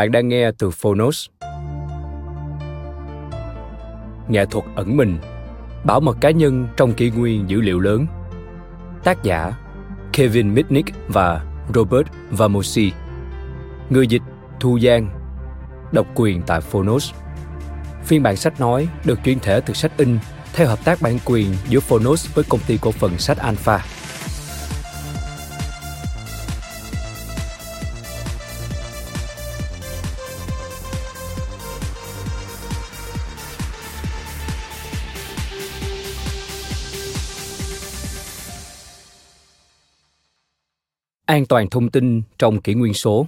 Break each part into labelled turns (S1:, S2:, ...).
S1: Bạn đang nghe từ Phonos. Nghệ thuật ẩn mình, bảo mật cá nhân trong kỷ nguyên dữ liệu lớn. Tác giả Kevin Mitnick và Robert Vamosi. Người dịch Thu Giang. Độc quyền tại Phonos. Phiên bản sách nói được chuyển thể từ sách in theo hợp tác bản quyền giữa Phonos với công ty cổ phần sách Alpha. An toàn thông tin trong kỷ nguyên số.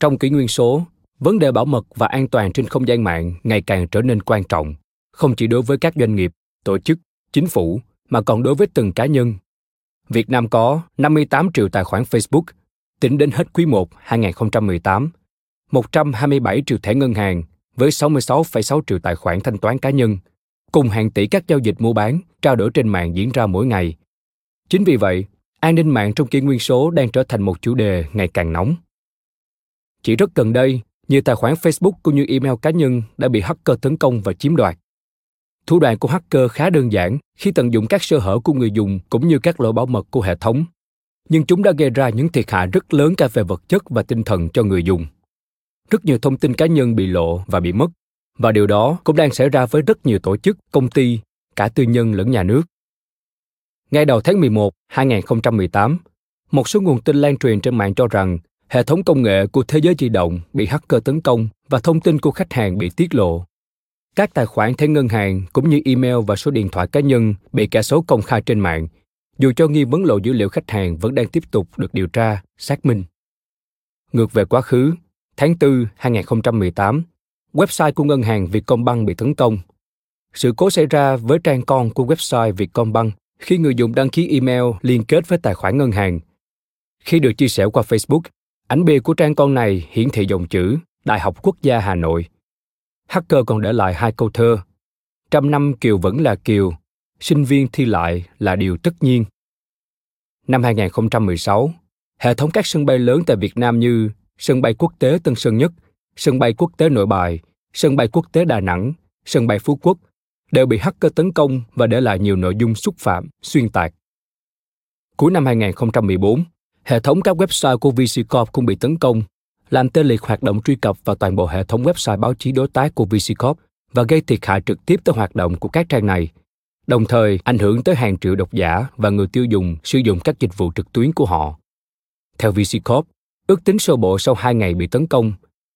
S1: Trong kỷ nguyên số, vấn đề bảo mật và an toàn trên không gian mạng ngày càng trở nên quan trọng, không chỉ đối với các doanh nghiệp, tổ chức, chính phủ mà còn đối với từng cá nhân. Việt Nam có 58 triệu tài khoản Facebook, tính đến hết quý 1 2018, 127 triệu thẻ ngân hàng với 66,6 triệu tài khoản thanh toán cá nhân, cùng hàng tỷ các giao dịch mua bán, trao đổi trên mạng diễn ra mỗi ngày – Chính vì vậy, an ninh mạng trong kỷ nguyên số đang trở thành một chủ đề ngày càng nóng. Chỉ rất gần đây, nhiều tài khoản Facebook cũng như email cá nhân đã bị hacker tấn công và chiếm đoạt. Thủ đoạn của hacker khá đơn giản khi tận dụng các sơ hở của người dùng cũng như các lỗi bảo mật của hệ thống. Nhưng chúng đã gây ra những thiệt hại rất lớn cả về vật chất và tinh thần cho người dùng. Rất nhiều thông tin cá nhân bị lộ và bị mất, và điều đó cũng đang xảy ra với rất nhiều tổ chức, công ty, cả tư nhân lẫn nhà nước. Ngay đầu tháng 11, 2018, một số nguồn tin lan truyền trên mạng cho rằng hệ thống công nghệ của thế giới di động bị hacker tấn công và thông tin của khách hàng bị tiết lộ. Các tài khoản thẻ ngân hàng cũng như email và số điện thoại cá nhân bị kẻ xấu công khai trên mạng, dù cho nghi vấn lộ dữ liệu khách hàng vẫn đang tiếp tục được điều tra, xác minh. Ngược về quá khứ, tháng 4 2018, website của ngân hàng Vietcombank bị tấn công. Sự cố xảy ra với trang con của website Vietcombank khi người dùng đăng ký email liên kết với tài khoản ngân hàng. Khi được chia sẻ qua Facebook, ảnh bìa của trang con này hiển thị dòng chữ Đại học Quốc gia Hà Nội. Hacker còn để lại hai câu thơ. Trăm năm Kiều vẫn là Kiều, sinh viên thi lại là điều tất nhiên. Năm 2016, hệ thống các sân bay lớn tại Việt Nam như sân bay quốc tế Tân Sơn Nhất, sân bay quốc tế Nội Bài, sân bay quốc tế Đà Nẵng, sân bay Phú Quốc đều bị hacker tấn công và để lại nhiều nội dung xúc phạm, xuyên tạc. Cuối năm 2014, hệ thống các website của VC Corp cũng bị tấn công, làm tê liệt hoạt động truy cập vào toàn bộ hệ thống website báo chí đối tác của VC Corp và gây thiệt hại trực tiếp tới hoạt động của các trang này, đồng thời ảnh hưởng tới hàng triệu độc giả và người tiêu dùng sử dụng các dịch vụ trực tuyến của họ. Theo VC Corp, ước tính sơ bộ sau 2 ngày bị tấn công,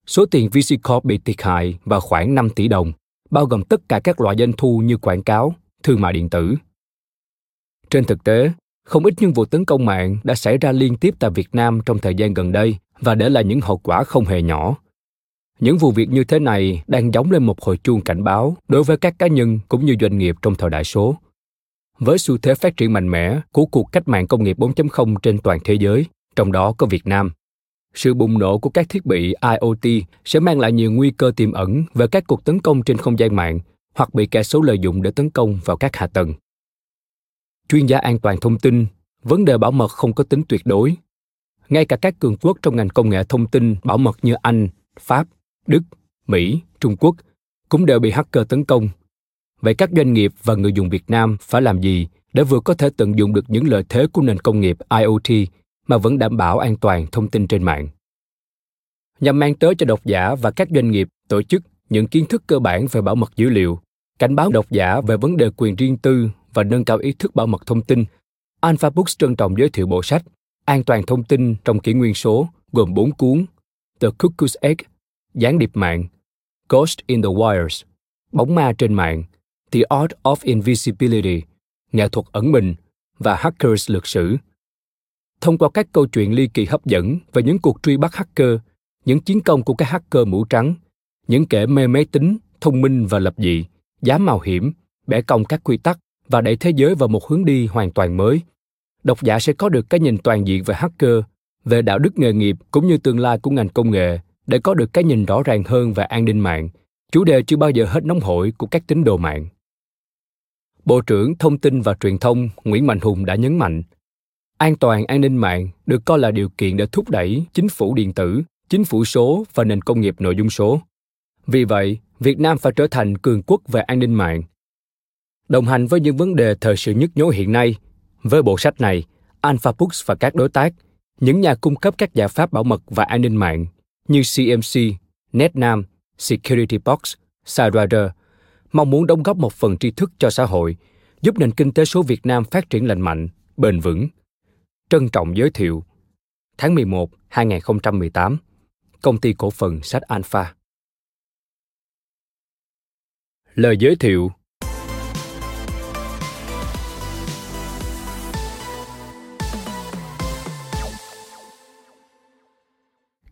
S1: số tiền VC Corp bị thiệt hại vào khoảng 5 tỷ đồng, bao gồm tất cả các loại doanh thu như quảng cáo, thương mại điện tử. Trên thực tế, không ít những vụ tấn công mạng đã xảy ra liên tiếp tại Việt Nam trong thời gian gần đây và để lại những hậu quả không hề nhỏ. Những vụ việc như thế này đang giống lên một hồi chuông cảnh báo đối với các cá nhân cũng như doanh nghiệp trong thời đại số. Với xu thế phát triển mạnh mẽ của cuộc cách mạng công nghiệp 4.0 trên toàn thế giới, trong đó có Việt Nam, sự bùng nổ của các thiết bị IoT sẽ mang lại nhiều nguy cơ tiềm ẩn về các cuộc tấn công trên không gian mạng hoặc bị kẻ xấu lợi dụng để tấn công vào các hạ tầng. Chuyên gia an toàn thông tin, vấn đề bảo mật không có tính tuyệt đối. Ngay cả các cường quốc trong ngành công nghệ thông tin bảo mật như Anh, Pháp, Đức, Mỹ, Trung Quốc cũng đều bị hacker tấn công. Vậy các doanh nghiệp và người dùng Việt Nam phải làm gì để vừa có thể tận dụng được những lợi thế của nền công nghiệp IoT mà vẫn đảm bảo an toàn thông tin trên mạng? Nhằm mang tới cho độc giả và các doanh nghiệp, tổ chức những kiến thức cơ bản về bảo mật dữ liệu, cảnh báo độc giả về vấn đề quyền riêng tư và nâng cao ý thức bảo mật thông tin, Alpha Books trân trọng giới thiệu bộ sách An toàn thông tin trong kỷ nguyên số gồm 4 cuốn The Cuckoo's Egg, Gián điệp mạng, Ghost in the Wires, Bóng ma trên mạng, The Art of Invisibility, Nghệ thuật ẩn mình và Hackers lược sử. Thông qua các câu chuyện ly kỳ hấp dẫn về những cuộc truy bắt hacker, những chiến công của các hacker mũ trắng, những kẻ mê máy tính, thông minh và lập dị, dám mạo hiểm, bẻ cong các quy tắc và đẩy thế giới vào một hướng đi hoàn toàn mới. Độc giả sẽ có được cái nhìn toàn diện về hacker, về đạo đức nghề nghiệp cũng như tương lai của ngành công nghệ để có được cái nhìn rõ ràng hơn về an ninh mạng, chủ đề chưa bao giờ hết nóng hổi của các tín đồ mạng. Bộ trưởng Thông tin và Truyền thông Nguyễn Mạnh Hùng đã nhấn mạnh, an toàn an ninh mạng được coi là điều kiện để thúc đẩy chính phủ điện tử, chính phủ số và nền công nghiệp nội dung số. Vì vậy, Việt Nam phải trở thành cường quốc về an ninh mạng. Đồng hành với những vấn đề thời sự nhức nhối hiện nay, với bộ sách này, Alpha Books và các đối tác, những nhà cung cấp các giải pháp bảo mật và an ninh mạng như CMC, NetNam, Security Box, sidewinder mong muốn đóng góp một phần tri thức cho xã hội, giúp nền kinh tế số Việt Nam phát triển lành mạnh, bền vững. Trân trọng giới thiệu tháng 11 2018, công ty cổ phần sách Alpha. Lời giới thiệu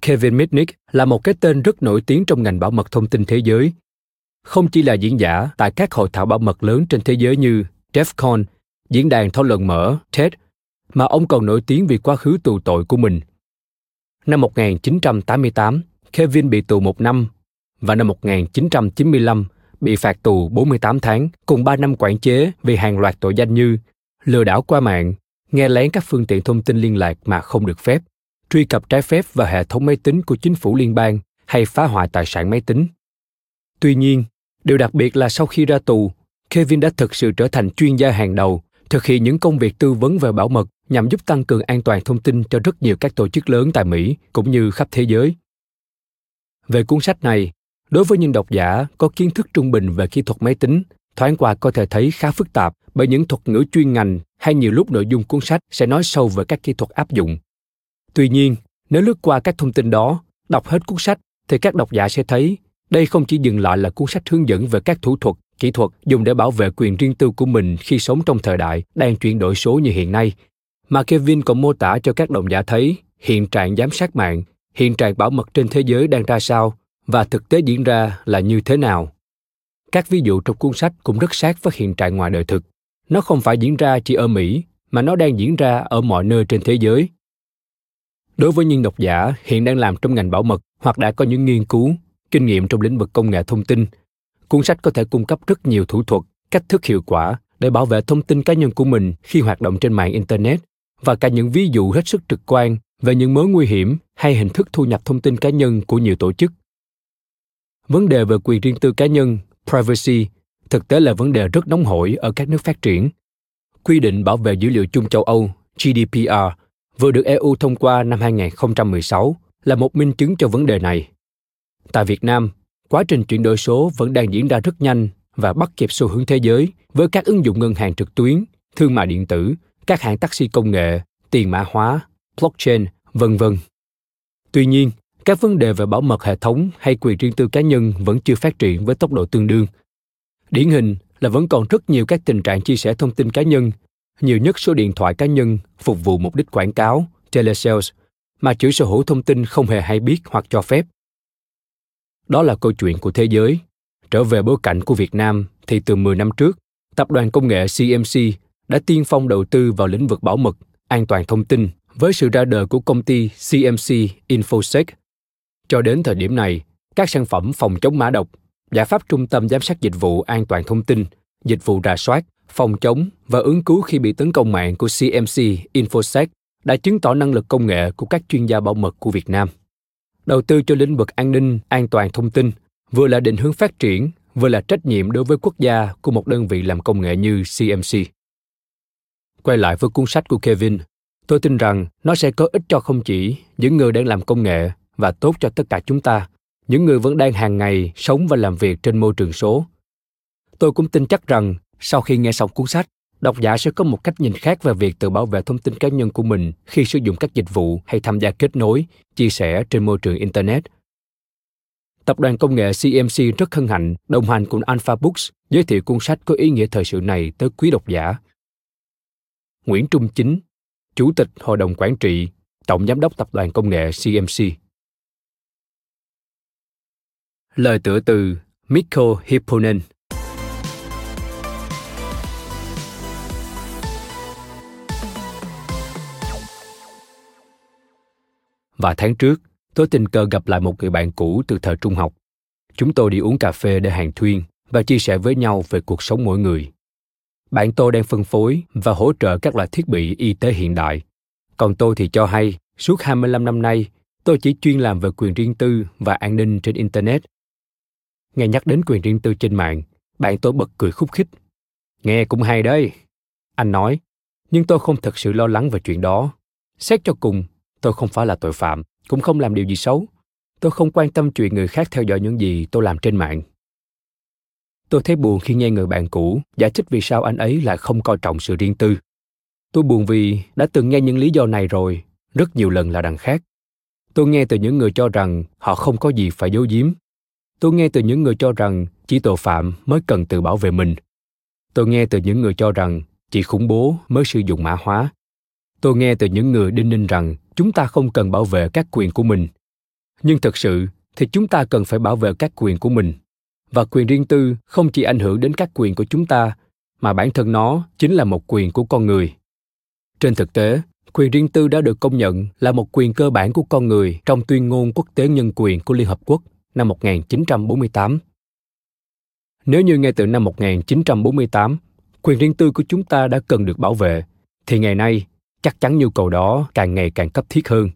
S1: Kevin Mitnick là một cái tên rất nổi tiếng trong ngành bảo mật thông tin thế giới. Không chỉ là diễn giả tại các hội thảo bảo mật lớn trên thế giới như defcon diễn đàn thảo luận mở TED, mà ông còn nổi tiếng vì quá khứ tù tội của mình. Năm 1988, Kevin bị tù một năm và năm 1995 bị phạt tù 48 tháng cùng 3 năm quản chế vì hàng loạt tội danh như lừa đảo qua mạng, nghe lén các phương tiện thông tin liên lạc mà không được phép, truy cập trái phép vào hệ thống máy tính của chính phủ liên bang hay phá hoại tài sản máy tính. Tuy nhiên, điều đặc biệt là sau khi ra tù, Kevin đã thực sự trở thành chuyên gia hàng đầu, thực hiện những công việc tư vấn về bảo mật nhằm giúp tăng cường an toàn thông tin cho rất nhiều các tổ chức lớn tại Mỹ cũng như khắp thế giới. Về cuốn sách này, đối với những độc giả có kiến thức trung bình về kỹ thuật máy tính, thoáng qua có thể thấy khá phức tạp bởi những thuật ngữ chuyên ngành hay nhiều lúc nội dung cuốn sách sẽ nói sâu về các kỹ thuật áp dụng Tuy nhiên, nếu lướt qua các thông tin đó, đọc hết cuốn sách thì các độc giả sẽ thấy đây không chỉ dừng lại là cuốn sách hướng dẫn về các thủ thuật, kỹ thuật dùng để bảo vệ quyền riêng tư của mình khi sống trong thời đại đang chuyển đổi số như hiện nay, mà Kevin còn mô tả cho các độc giả thấy hiện trạng giám sát mạng, hiện trạng bảo mật trên thế giới đang ra sao và thực tế diễn ra là như thế nào. Các ví dụ trong cuốn sách cũng rất sát với hiện trạng ngoài đời thực. Nó không phải diễn ra chỉ ở Mỹ, mà nó đang diễn ra ở mọi nơi trên thế giới Đối với những độc giả hiện đang làm trong ngành bảo mật hoặc đã có những nghiên cứu, kinh nghiệm trong lĩnh vực công nghệ thông tin, cuốn sách có thể cung cấp rất nhiều thủ thuật, cách thức hiệu quả để bảo vệ thông tin cá nhân của mình khi hoạt động trên mạng internet và cả những ví dụ hết sức trực quan về những mối nguy hiểm hay hình thức thu nhập thông tin cá nhân của nhiều tổ chức. Vấn đề về quyền riêng tư cá nhân, privacy, thực tế là vấn đề rất nóng hổi ở các nước phát triển. Quy định bảo vệ dữ liệu chung châu Âu, GDPR, vừa được EU thông qua năm 2016 là một minh chứng cho vấn đề này. Tại Việt Nam, quá trình chuyển đổi số vẫn đang diễn ra rất nhanh và bắt kịp xu hướng thế giới với các ứng dụng ngân hàng trực tuyến, thương mại điện tử, các hãng taxi công nghệ, tiền mã hóa, blockchain, vân vân. Tuy nhiên, các vấn đề về bảo mật hệ thống hay quyền riêng tư cá nhân vẫn chưa phát triển với tốc độ tương đương. Điển hình là vẫn còn rất nhiều các tình trạng chia sẻ thông tin cá nhân nhiều nhất số điện thoại cá nhân phục vụ mục đích quảng cáo, telesales, mà chủ sở hữu thông tin không hề hay biết hoặc cho phép. Đó là câu chuyện của thế giới. Trở về bối cảnh của Việt Nam thì từ 10 năm trước, tập đoàn công nghệ CMC đã tiên phong đầu tư vào lĩnh vực bảo mật, an toàn thông tin với sự ra đời của công ty CMC Infosec. Cho đến thời điểm này, các sản phẩm phòng chống mã độc, giải pháp trung tâm giám sát dịch vụ an toàn thông tin, dịch vụ rà soát, phòng chống và ứng cứu khi bị tấn công mạng của CMC Infosec đã chứng tỏ năng lực công nghệ của các chuyên gia bảo mật của Việt Nam. Đầu tư cho lĩnh vực an ninh, an toàn thông tin vừa là định hướng phát triển, vừa là trách nhiệm đối với quốc gia của một đơn vị làm công nghệ như CMC. Quay lại với cuốn sách của Kevin, tôi tin rằng nó sẽ có ích cho không chỉ những người đang làm công nghệ và tốt cho tất cả chúng ta, những người vẫn đang hàng ngày sống và làm việc trên môi trường số. Tôi cũng tin chắc rằng sau khi nghe xong cuốn sách, độc giả sẽ có một cách nhìn khác về việc tự bảo vệ thông tin cá nhân của mình khi sử dụng các dịch vụ hay tham gia kết nối, chia sẻ trên môi trường internet. Tập đoàn công nghệ CMC rất hân hạnh đồng hành cùng Alpha Books giới thiệu cuốn sách có ý nghĩa thời sự này tới quý độc giả. Nguyễn Trung Chính, Chủ tịch Hội đồng Quản trị, Tổng Giám đốc Tập đoàn Công nghệ CMC. Lời tựa từ Mikko Hipponen và tháng trước, tôi tình cờ gặp lại một người bạn cũ từ thời trung học. Chúng tôi đi uống cà phê để hàng thuyên và chia sẻ với nhau về cuộc sống mỗi người. Bạn tôi đang phân phối và hỗ trợ các loại thiết bị y tế hiện đại. Còn tôi thì cho hay, suốt 25 năm nay, tôi chỉ chuyên làm về quyền riêng tư và an ninh trên Internet. Nghe nhắc đến quyền riêng tư trên mạng, bạn tôi bật cười khúc khích. Nghe cũng hay đấy, anh nói, nhưng tôi không thật sự lo lắng về chuyện đó. Xét cho cùng, tôi không phải là tội phạm, cũng không làm điều gì xấu. Tôi không quan tâm chuyện người khác theo dõi những gì tôi làm trên mạng. Tôi thấy buồn khi nghe người bạn cũ giải thích vì sao anh ấy lại không coi trọng sự riêng tư. Tôi buồn vì đã từng nghe những lý do này rồi, rất nhiều lần là đằng khác. Tôi nghe từ những người cho rằng họ không có gì phải giấu giếm. Tôi nghe từ những người cho rằng chỉ tội phạm mới cần tự bảo vệ mình. Tôi nghe từ những người cho rằng chỉ khủng bố mới sử dụng mã hóa tôi nghe từ những người đinh ninh rằng chúng ta không cần bảo vệ các quyền của mình. Nhưng thực sự thì chúng ta cần phải bảo vệ các quyền của mình. Và quyền riêng tư không chỉ ảnh hưởng đến các quyền của chúng ta mà bản thân nó chính là một quyền của con người. Trên thực tế quyền riêng tư đã được công nhận là một quyền cơ bản của con người trong tuyên ngôn quốc tế nhân quyền của Liên Hợp Quốc năm 1948. Nếu như ngay từ năm 1948, quyền riêng tư của chúng ta đã cần được bảo vệ, thì ngày nay chắc chắn nhu cầu đó càng ngày càng cấp thiết hơn.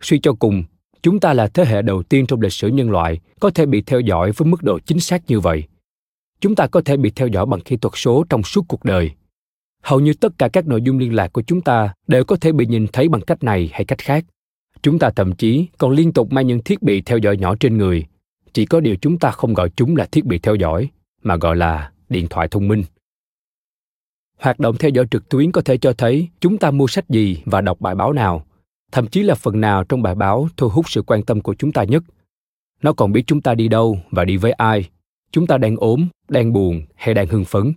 S1: Suy cho cùng, chúng ta là thế hệ đầu tiên trong lịch sử nhân loại có thể bị theo dõi với mức độ chính xác như vậy. Chúng ta có thể bị theo dõi bằng kỹ thuật số trong suốt cuộc đời. Hầu như tất cả các nội dung liên lạc của chúng ta đều có thể bị nhìn thấy bằng cách này hay cách khác. Chúng ta thậm chí còn liên tục mang những thiết bị theo dõi nhỏ trên người. Chỉ có điều chúng ta không gọi chúng là thiết bị theo dõi, mà gọi là điện thoại thông minh hoạt động theo dõi trực tuyến có thể cho thấy chúng ta mua sách gì và đọc bài báo nào, thậm chí là phần nào trong bài báo thu hút sự quan tâm của chúng ta nhất. Nó còn biết chúng ta đi đâu và đi với ai, chúng ta đang ốm, đang buồn hay đang hưng phấn.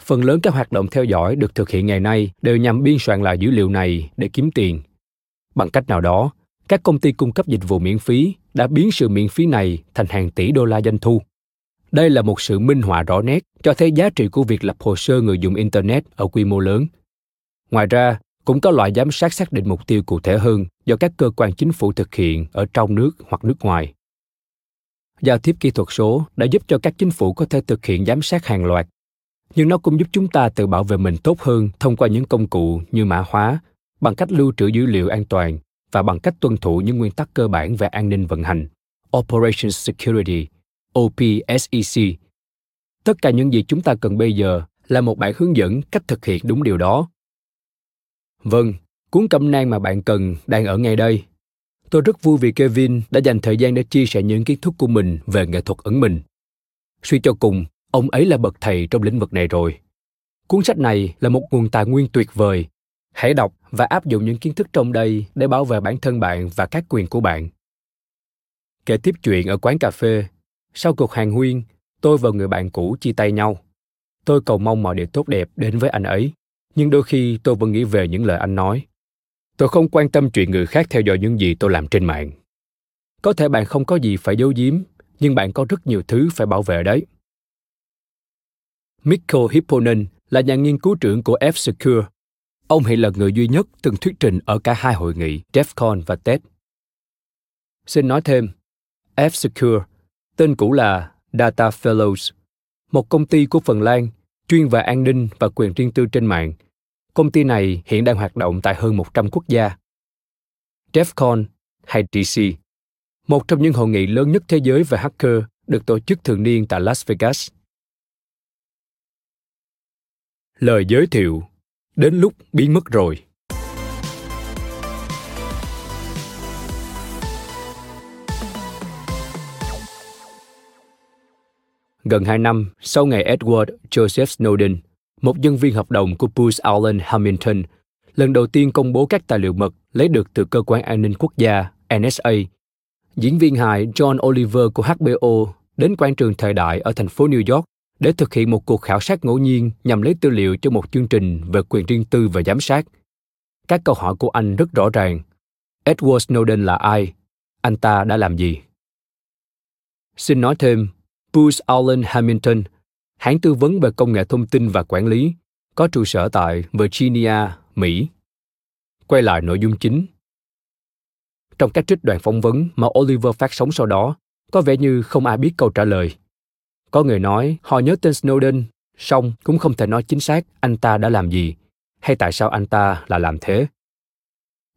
S1: Phần lớn các hoạt động theo dõi được thực hiện ngày nay đều nhằm biên soạn lại dữ liệu này để kiếm tiền. Bằng cách nào đó, các công ty cung cấp dịch vụ miễn phí đã biến sự miễn phí này thành hàng tỷ đô la doanh thu đây là một sự minh họa rõ nét cho thấy giá trị của việc lập hồ sơ người dùng internet ở quy mô lớn. Ngoài ra, cũng có loại giám sát xác định mục tiêu cụ thể hơn do các cơ quan chính phủ thực hiện ở trong nước hoặc nước ngoài. Giao tiếp kỹ thuật số đã giúp cho các chính phủ có thể thực hiện giám sát hàng loạt, nhưng nó cũng giúp chúng ta tự bảo vệ mình tốt hơn thông qua những công cụ như mã hóa, bằng cách lưu trữ dữ liệu an toàn và bằng cách tuân thủ những nguyên tắc cơ bản về an ninh vận hành. Operations security OPSEC. Tất cả những gì chúng ta cần bây giờ là một bản hướng dẫn cách thực hiện đúng điều đó. Vâng, cuốn cẩm nang mà bạn cần đang ở ngay đây. Tôi rất vui vì Kevin đã dành thời gian để chia sẻ những kiến thức của mình về nghệ thuật ẩn mình. Suy cho cùng, ông ấy là bậc thầy trong lĩnh vực này rồi. Cuốn sách này là một nguồn tài nguyên tuyệt vời. Hãy đọc và áp dụng những kiến thức trong đây để bảo vệ bản thân bạn và các quyền của bạn. Kể tiếp chuyện ở quán cà phê, sau cuộc hàng huyên, tôi và người bạn cũ chia tay nhau. Tôi cầu mong mọi điều tốt đẹp đến với anh ấy, nhưng đôi khi tôi vẫn nghĩ về những lời anh nói. Tôi không quan tâm chuyện người khác theo dõi những gì tôi làm trên mạng. Có thể bạn không có gì phải giấu giếm, nhưng bạn có rất nhiều thứ phải bảo vệ đấy. Mikko Hipponen là nhà nghiên cứu trưởng của F-Secure. Ông hiện là người duy nhất từng thuyết trình ở cả hai hội nghị DEFCON và TED. Xin nói thêm, F-Secure tên cũ là Data Fellows, một công ty của Phần Lan chuyên về an ninh và quyền riêng tư trên mạng. Công ty này hiện đang hoạt động tại hơn 100 quốc gia. Defcon hay DC, một trong những hội nghị lớn nhất thế giới về hacker được tổ chức thường niên tại Las Vegas. Lời giới thiệu Đến lúc biến mất rồi. Gần 2 năm sau ngày Edward Joseph Snowden, một nhân viên hợp đồng của Booz Allen Hamilton, lần đầu tiên công bố các tài liệu mật lấy được từ cơ quan an ninh quốc gia NSA. Diễn viên hài John Oliver của HBO đến quảng trường thời đại ở thành phố New York để thực hiện một cuộc khảo sát ngẫu nhiên nhằm lấy tư liệu cho một chương trình về quyền riêng tư và giám sát. Các câu hỏi của anh rất rõ ràng. Edward Snowden là ai? Anh ta đã làm gì? Xin nói thêm, Booz Allen Hamilton, hãng tư vấn về công nghệ thông tin và quản lý, có trụ sở tại Virginia, Mỹ. Quay lại nội dung chính. Trong các trích đoạn phỏng vấn mà Oliver phát sóng sau đó, có vẻ như không ai biết câu trả lời. Có người nói họ nhớ tên Snowden, song cũng không thể nói chính xác anh ta đã làm gì, hay tại sao anh ta lại làm thế.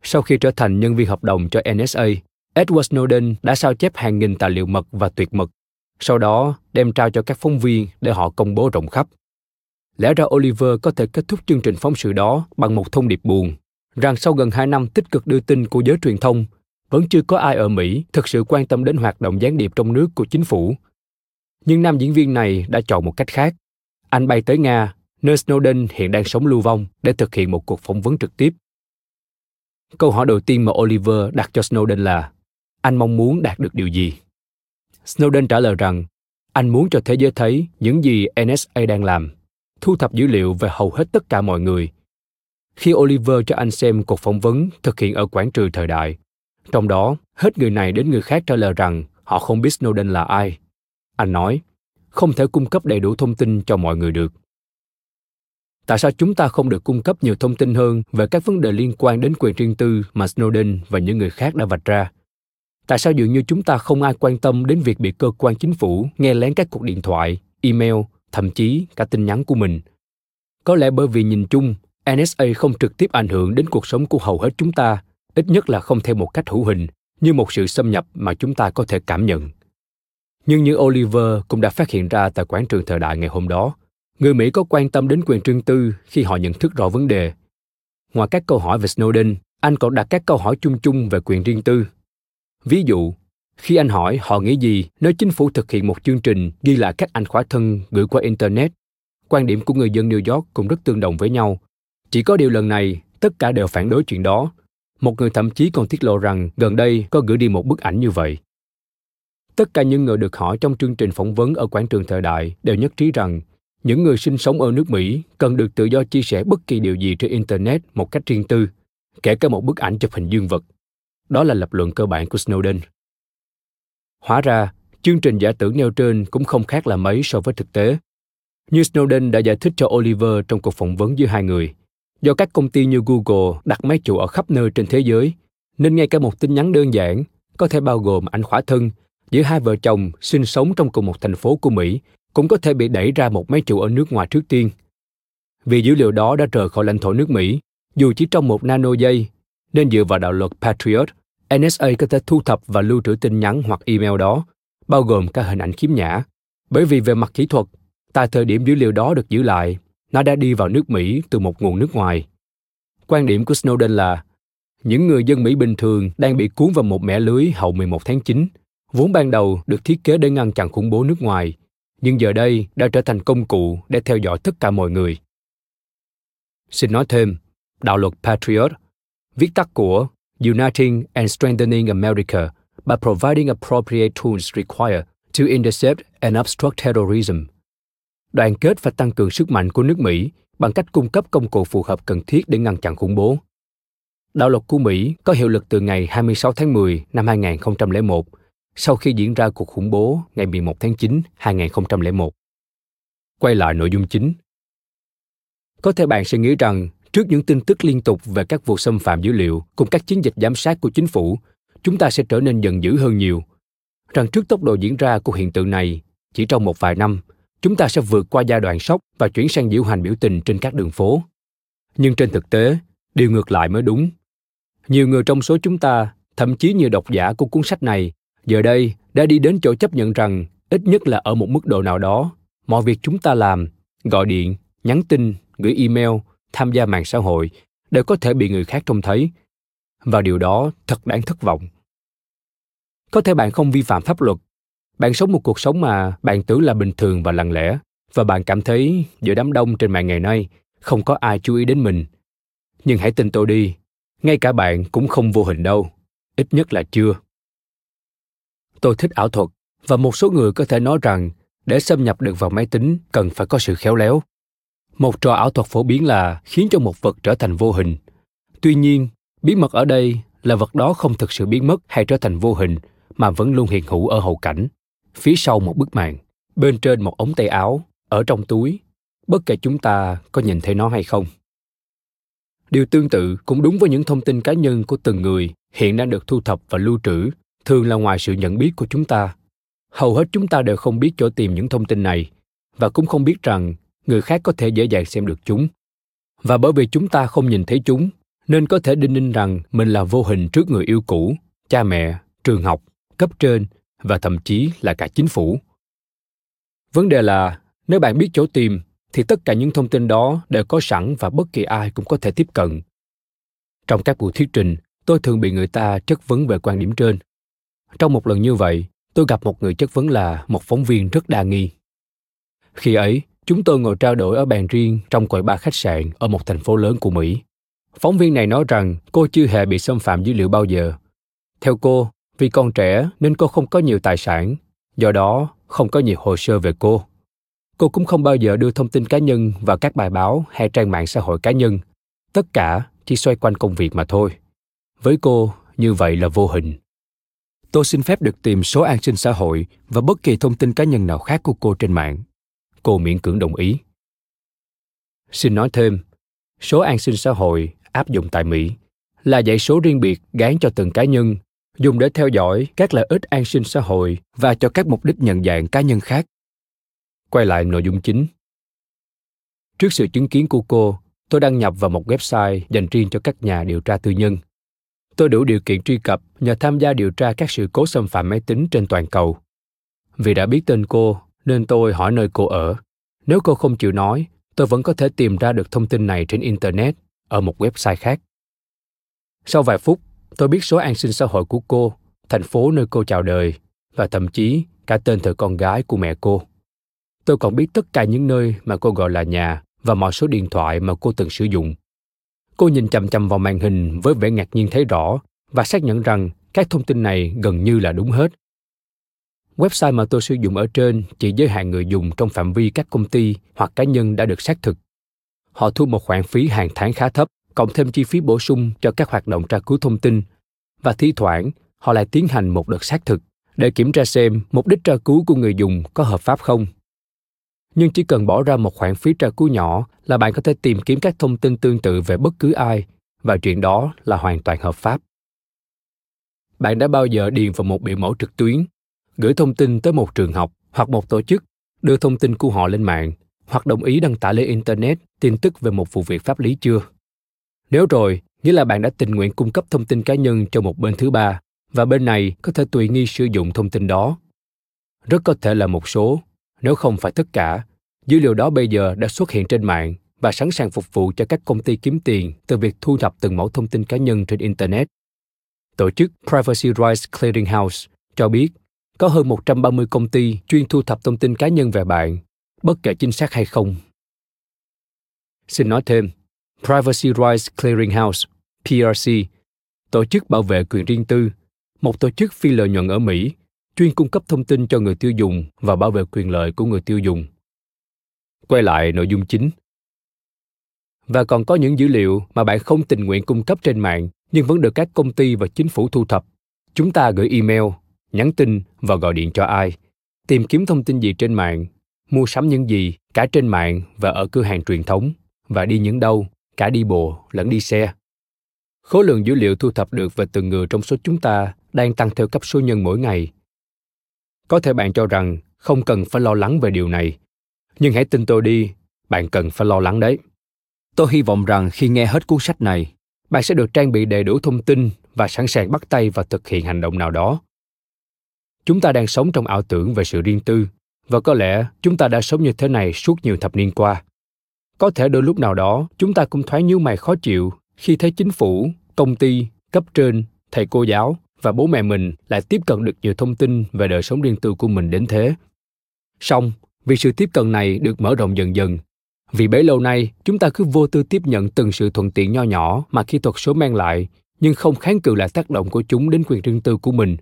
S1: Sau khi trở thành nhân viên hợp đồng cho NSA, Edward Snowden đã sao chép hàng nghìn tài liệu mật và tuyệt mật sau đó đem trao cho các phóng viên để họ công bố rộng khắp. Lẽ ra Oliver có thể kết thúc chương trình phóng sự đó bằng một thông điệp buồn, rằng sau gần 2 năm tích cực đưa tin của giới truyền thông, vẫn chưa có ai ở Mỹ thực sự quan tâm đến hoạt động gián điệp trong nước của chính phủ. Nhưng nam diễn viên này đã chọn một cách khác. Anh bay tới Nga, nơi Snowden hiện đang sống lưu vong để thực hiện một cuộc phỏng vấn trực tiếp. Câu hỏi đầu tiên mà Oliver đặt cho Snowden là anh mong muốn đạt được điều gì? Snowden trả lời rằng anh muốn cho thế giới thấy những gì NSA đang làm, thu thập dữ liệu về hầu hết tất cả mọi người. Khi Oliver cho anh xem cuộc phỏng vấn thực hiện ở quảng trường thời đại, trong đó hết người này đến người khác trả lời rằng họ không biết Snowden là ai. Anh nói, không thể cung cấp đầy đủ thông tin cho mọi người được. Tại sao chúng ta không được cung cấp nhiều thông tin hơn về các vấn đề liên quan đến quyền riêng tư mà Snowden và những người khác đã vạch ra? Tại sao dường như chúng ta không ai quan tâm đến việc bị cơ quan chính phủ nghe lén các cuộc điện thoại, email, thậm chí cả tin nhắn của mình? Có lẽ bởi vì nhìn chung nsa không trực tiếp ảnh hưởng đến cuộc sống của hầu hết chúng ta, ít nhất là không theo một cách hữu hình, như một sự xâm nhập mà chúng ta có thể cảm nhận. Nhưng như oliver cũng đã phát hiện ra tại quảng trường thời đại ngày hôm đó, người mỹ có quan tâm đến quyền riêng tư khi họ nhận thức rõ vấn đề. Ngoài các câu hỏi về snowden, anh còn đặt các câu hỏi chung chung về quyền riêng tư. Ví dụ, khi anh hỏi họ nghĩ gì nếu chính phủ thực hiện một chương trình ghi lại các ảnh khỏa thân gửi qua Internet, quan điểm của người dân New York cũng rất tương đồng với nhau. Chỉ có điều lần này, tất cả đều phản đối chuyện đó. Một người thậm chí còn tiết lộ rằng gần đây có gửi đi một bức ảnh như vậy. Tất cả những người được hỏi trong chương trình phỏng vấn ở quảng trường thời đại đều nhất trí rằng những người sinh sống ở nước Mỹ cần được tự do chia sẻ bất kỳ điều gì trên Internet một cách riêng tư, kể cả một bức ảnh chụp hình dương vật. Đó là lập luận cơ bản của Snowden. Hóa ra, chương trình giả tưởng nêu trên cũng không khác là mấy so với thực tế. Như Snowden đã giải thích cho Oliver trong cuộc phỏng vấn giữa hai người, do các công ty như Google đặt máy chủ ở khắp nơi trên thế giới, nên ngay cả một tin nhắn đơn giản, có thể bao gồm ảnh khỏa thân, giữa hai vợ chồng sinh sống trong cùng một thành phố của Mỹ cũng có thể bị đẩy ra một máy chủ ở nước ngoài trước tiên. Vì dữ liệu đó đã rời khỏi lãnh thổ nước Mỹ, dù chỉ trong một nano giây, nên dựa vào đạo luật Patriot, NSA có thể thu thập và lưu trữ tin nhắn hoặc email đó, bao gồm các hình ảnh khiếm nhã. Bởi vì về mặt kỹ thuật, tại thời điểm dữ liệu đó được giữ lại, nó đã đi vào nước Mỹ từ một nguồn nước ngoài. Quan điểm của Snowden là những người dân Mỹ bình thường đang bị cuốn vào một mẻ lưới hậu 11 tháng 9, vốn ban đầu được thiết kế để ngăn chặn khủng bố nước ngoài, nhưng giờ đây đã trở thành công cụ để theo dõi tất cả mọi người. Xin nói thêm, đạo luật Patriot, viết tắt của uniting and strengthening America by providing appropriate tools required to intercept and obstruct terrorism. Đoàn kết và tăng cường sức mạnh của nước Mỹ bằng cách cung cấp công cụ phù hợp cần thiết để ngăn chặn khủng bố. Đạo luật của Mỹ có hiệu lực từ ngày 26 tháng 10 năm 2001, sau khi diễn ra cuộc khủng bố ngày 11 tháng 9 2001. Quay lại nội dung chính. Có thể bạn sẽ nghĩ rằng Trước những tin tức liên tục về các vụ xâm phạm dữ liệu cùng các chiến dịch giám sát của chính phủ, chúng ta sẽ trở nên giận dữ hơn nhiều. Rằng trước tốc độ diễn ra của hiện tượng này, chỉ trong một vài năm, chúng ta sẽ vượt qua giai đoạn sốc và chuyển sang diễu hành biểu tình trên các đường phố. Nhưng trên thực tế, điều ngược lại mới đúng. Nhiều người trong số chúng ta, thậm chí nhiều độc giả của cuốn sách này, giờ đây đã đi đến chỗ chấp nhận rằng ít nhất là ở một mức độ nào đó mọi việc chúng ta làm gọi điện nhắn tin gửi email tham gia mạng xã hội đều có thể bị người khác trông thấy. Và điều đó thật đáng thất vọng. Có thể bạn không vi phạm pháp luật, bạn sống một cuộc sống mà bạn tưởng là bình thường và lặng lẽ, và bạn cảm thấy giữa đám đông trên mạng ngày nay không có ai chú ý đến mình. Nhưng hãy tin tôi đi, ngay cả bạn cũng không vô hình đâu, ít nhất là chưa. Tôi thích ảo thuật, và một số người có thể nói rằng để xâm nhập được vào máy tính cần phải có sự khéo léo một trò ảo thuật phổ biến là khiến cho một vật trở thành vô hình. Tuy nhiên, bí mật ở đây là vật đó không thực sự biến mất hay trở thành vô hình, mà vẫn luôn hiện hữu ở hậu cảnh. Phía sau một bức màn, bên trên một ống tay áo, ở trong túi, bất kể chúng ta có nhìn thấy nó hay không. Điều tương tự cũng đúng với những thông tin cá nhân của từng người hiện đang được thu thập và lưu trữ, thường là ngoài sự nhận biết của chúng ta. Hầu hết chúng ta đều không biết chỗ tìm những thông tin này, và cũng không biết rằng người khác có thể dễ dàng xem được chúng. Và bởi vì chúng ta không nhìn thấy chúng, nên có thể đinh ninh rằng mình là vô hình trước người yêu cũ, cha mẹ, trường học, cấp trên, và thậm chí là cả chính phủ. Vấn đề là, nếu bạn biết chỗ tìm, thì tất cả những thông tin đó đều có sẵn và bất kỳ ai cũng có thể tiếp cận. Trong các buổi thuyết trình, tôi thường bị người ta chất vấn về quan điểm trên. Trong một lần như vậy, tôi gặp một người chất vấn là một phóng viên rất đa nghi. Khi ấy chúng tôi ngồi trao đổi ở bàn riêng trong quầy ba khách sạn ở một thành phố lớn của mỹ. Phóng viên này nói rằng cô chưa hề bị xâm phạm dữ liệu bao giờ. Theo cô, vì còn trẻ nên cô không có nhiều tài sản, do đó không có nhiều hồ sơ về cô. Cô cũng không bao giờ đưa thông tin cá nhân vào các bài báo hay trang mạng xã hội cá nhân. Tất cả chỉ xoay quanh công việc mà thôi. Với cô, như vậy là vô hình. Tôi xin phép được tìm số an sinh xã hội và bất kỳ thông tin cá nhân nào khác của cô trên mạng cô miễn cưỡng đồng ý. Xin nói thêm, số an sinh xã hội áp dụng tại mỹ là dãy số riêng biệt gán cho từng cá nhân, dùng để theo dõi các lợi ích an sinh xã hội và cho các mục đích nhận dạng cá nhân khác. Quay lại nội dung chính. Trước sự chứng kiến của cô, tôi đăng nhập vào một website dành riêng cho các nhà điều tra tư nhân. Tôi đủ điều kiện truy cập nhờ tham gia điều tra các sự cố xâm phạm máy tính trên toàn cầu. Vì đã biết tên cô nên tôi hỏi nơi cô ở. Nếu cô không chịu nói, tôi vẫn có thể tìm ra được thông tin này trên internet, ở một website khác. Sau vài phút, tôi biết số an sinh xã hội của cô, thành phố nơi cô chào đời, và thậm chí cả tên thờ con gái của mẹ cô. Tôi còn biết tất cả những nơi mà cô gọi là nhà và mọi số điện thoại mà cô từng sử dụng. Cô nhìn chằm chằm vào màn hình với vẻ ngạc nhiên thấy rõ và xác nhận rằng các thông tin này gần như là đúng hết website mà tôi sử dụng ở trên chỉ giới hạn người dùng trong phạm vi các công ty hoặc cá nhân đã được xác thực. Họ thu một khoản phí hàng tháng khá thấp, cộng thêm chi phí bổ sung cho các hoạt động tra cứu thông tin. Và thi thoảng, họ lại tiến hành một đợt xác thực để kiểm tra xem mục đích tra cứu của người dùng có hợp pháp không. Nhưng chỉ cần bỏ ra một khoản phí tra cứu nhỏ là bạn có thể tìm kiếm các thông tin tương tự về bất cứ ai, và chuyện đó là hoàn toàn hợp pháp. Bạn đã bao giờ điền vào một biểu mẫu trực tuyến? Gửi thông tin tới một trường học hoặc một tổ chức, đưa thông tin của họ lên mạng, hoặc đồng ý đăng tải lên internet tin tức về một vụ việc pháp lý chưa nếu rồi, nghĩa là bạn đã tình nguyện cung cấp thông tin cá nhân cho một bên thứ ba, và bên này có thể tùy nghi sử dụng thông tin đó rất có thể là một số, nếu không phải tất cả, dữ liệu đó bây giờ đã xuất hiện trên mạng và sẵn sàng phục vụ cho các công ty kiếm tiền từ việc thu thập từng mẫu thông tin cá nhân trên Internet. Tổ chức Privacy Rights Clearinghouse cho biết có hơn 130 công ty chuyên thu thập thông tin cá nhân về bạn, bất kể chính xác hay không. Xin nói thêm, Privacy Rights Clearing House, PRC, tổ chức bảo vệ quyền riêng tư, một tổ chức phi lợi nhuận ở Mỹ chuyên cung cấp thông tin cho người tiêu dùng và bảo vệ quyền lợi của người tiêu dùng. Quay lại nội dung chính. Và còn có những dữ liệu mà bạn không tình nguyện cung cấp trên mạng nhưng vẫn được các công ty và chính phủ thu thập. Chúng ta gửi email, nhắn tin và gọi điện cho ai, tìm kiếm thông tin gì trên mạng, mua sắm những gì cả trên mạng và ở cửa hàng truyền thống và đi những đâu, cả đi bộ lẫn đi xe. Khối lượng dữ liệu thu thập được về từng người trong số chúng ta đang tăng theo cấp số nhân mỗi ngày. Có thể bạn cho rằng không cần phải lo lắng về điều này nhưng hãy tin tôi đi bạn cần phải lo lắng đấy. Tôi hy vọng rằng khi nghe hết cuốn sách này bạn sẽ được trang bị đầy đủ thông tin và sẵn sàng bắt tay và thực hiện hành động nào đó chúng ta đang sống trong ảo tưởng về sự riêng tư, và có lẽ chúng ta đã sống như thế này suốt nhiều thập niên qua. Có thể đôi lúc nào đó, chúng ta cũng thoáng nhíu mày khó chịu khi thấy chính phủ, công ty, cấp trên, thầy cô giáo và bố mẹ mình lại tiếp cận được nhiều thông tin về đời sống riêng tư của mình đến thế. Song vì sự tiếp cận này được mở rộng dần dần, vì bấy lâu nay chúng ta cứ vô tư tiếp nhận từng sự thuận tiện nho nhỏ mà kỹ thuật số mang lại, nhưng không kháng cự lại tác động của chúng đến quyền riêng tư của mình.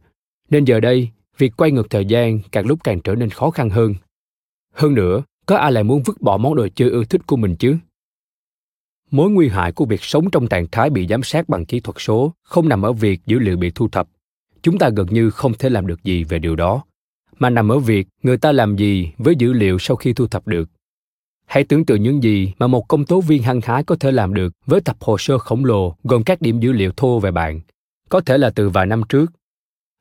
S1: Nên giờ đây việc quay ngược thời gian càng lúc càng trở nên khó khăn hơn. Hơn nữa, có ai lại muốn vứt bỏ món đồ chơi ưa thích của mình chứ? Mối nguy hại của việc sống trong trạng thái bị giám sát bằng kỹ thuật số không nằm ở việc dữ liệu bị thu thập. Chúng ta gần như không thể làm được gì về điều đó, mà nằm ở việc người ta làm gì với dữ liệu sau khi thu thập được. Hãy tưởng tượng những gì mà một công tố viên hăng hái có thể làm được với tập hồ sơ khổng lồ gồm các điểm dữ liệu thô về bạn, có thể là từ vài năm trước.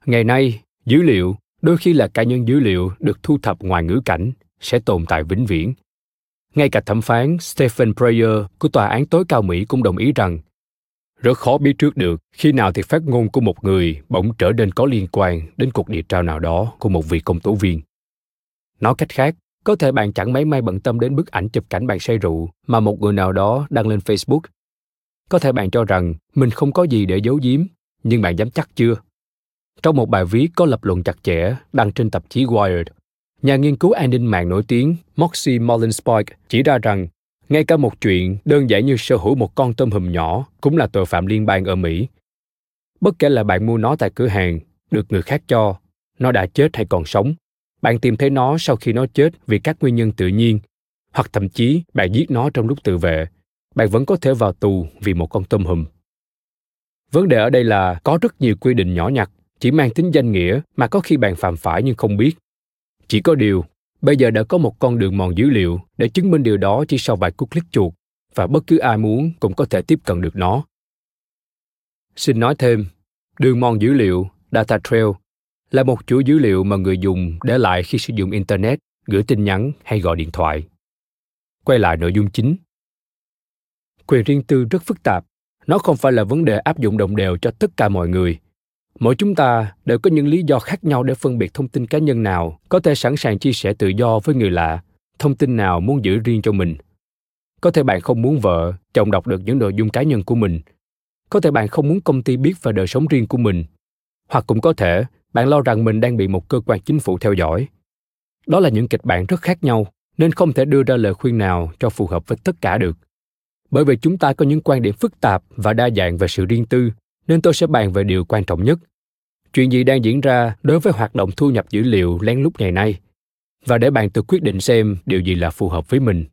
S1: Ngày nay dữ liệu đôi khi là cá nhân dữ liệu được thu thập ngoài ngữ cảnh sẽ tồn tại vĩnh viễn ngay cả thẩm phán Stephen Breyer của Tòa án tối cao Mỹ cũng đồng ý rằng rất khó biết trước được khi nào thì phát ngôn của một người bỗng trở nên có liên quan đến cuộc điều tra nào đó của một vị công tố viên. Nói cách khác, có thể bạn chẳng mấy may bận tâm đến bức ảnh chụp cảnh bạn say rượu mà một người nào đó đăng lên Facebook. Có thể bạn cho rằng mình không có gì để giấu giếm, nhưng bạn dám chắc chưa? Trong một bài viết có lập luận chặt chẽ đăng trên tạp chí Wired, nhà nghiên cứu an ninh mạng nổi tiếng Moxie Mullenspike chỉ ra rằng ngay cả một chuyện đơn giản như sở hữu một con tôm hùm nhỏ cũng là tội phạm liên bang ở Mỹ. Bất kể là bạn mua nó tại cửa hàng, được người khác cho, nó đã chết hay còn sống, bạn tìm thấy nó sau khi nó chết vì các nguyên nhân tự nhiên, hoặc thậm chí bạn giết nó trong lúc tự vệ, bạn vẫn có thể vào tù vì một con tôm hùm. Vấn đề ở đây là có rất nhiều quy định nhỏ nhặt, chỉ mang tính danh nghĩa mà có khi bạn phạm phải nhưng không biết. Chỉ có điều, bây giờ đã có một con đường mòn dữ liệu để chứng minh điều đó chỉ sau vài cú click chuột và bất cứ ai muốn cũng có thể tiếp cận được nó. Xin nói thêm, đường mòn dữ liệu data trail là một chuỗi dữ liệu mà người dùng để lại khi sử dụng internet gửi tin nhắn hay gọi điện thoại quay lại nội dung chính quyền riêng tư rất phức tạp nó không phải là vấn đề áp dụng đồng đều cho tất cả mọi người mỗi chúng ta đều có những lý do khác nhau để phân biệt thông tin cá nhân nào có thể sẵn sàng chia sẻ tự do với người lạ, thông tin nào muốn giữ riêng cho mình. Có thể bạn không muốn vợ, chồng đọc được những nội dung cá nhân của mình. Có thể bạn không muốn công ty biết về đời sống riêng của mình. Hoặc cũng có thể bạn lo rằng mình đang bị một cơ quan chính phủ theo dõi. Đó là những kịch bản rất khác nhau, nên không thể đưa ra lời khuyên nào cho phù hợp với tất cả được. Bởi vì chúng ta có những quan điểm phức tạp và đa dạng về sự riêng tư nên tôi sẽ bàn về điều quan trọng nhất. Chuyện gì đang diễn ra đối với hoạt động thu nhập dữ liệu lén lút ngày nay? Và để bạn tự quyết định xem điều gì là phù hợp với mình.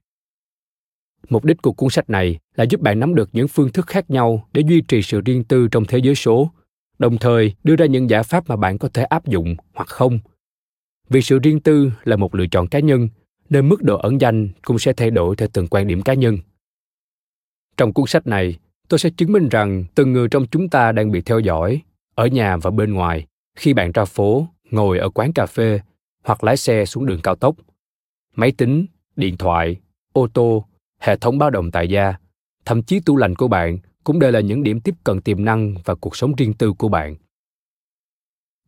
S1: Mục đích của cuốn sách này là giúp bạn nắm được những phương thức khác nhau để duy trì sự riêng tư trong thế giới số, đồng thời đưa ra những giải pháp mà bạn có thể áp dụng hoặc không. Vì sự riêng tư là một lựa chọn cá nhân, nên mức độ ẩn danh cũng sẽ thay đổi theo từng quan điểm cá nhân. Trong cuốn sách này tôi sẽ chứng minh rằng từng người trong chúng ta đang bị theo dõi, ở nhà và bên ngoài, khi bạn ra phố, ngồi ở quán cà phê hoặc lái xe xuống đường cao tốc. Máy tính, điện thoại, ô tô, hệ thống báo động tại gia, thậm chí tủ lạnh của bạn cũng đều là những điểm tiếp cận tiềm năng và cuộc sống riêng tư của bạn.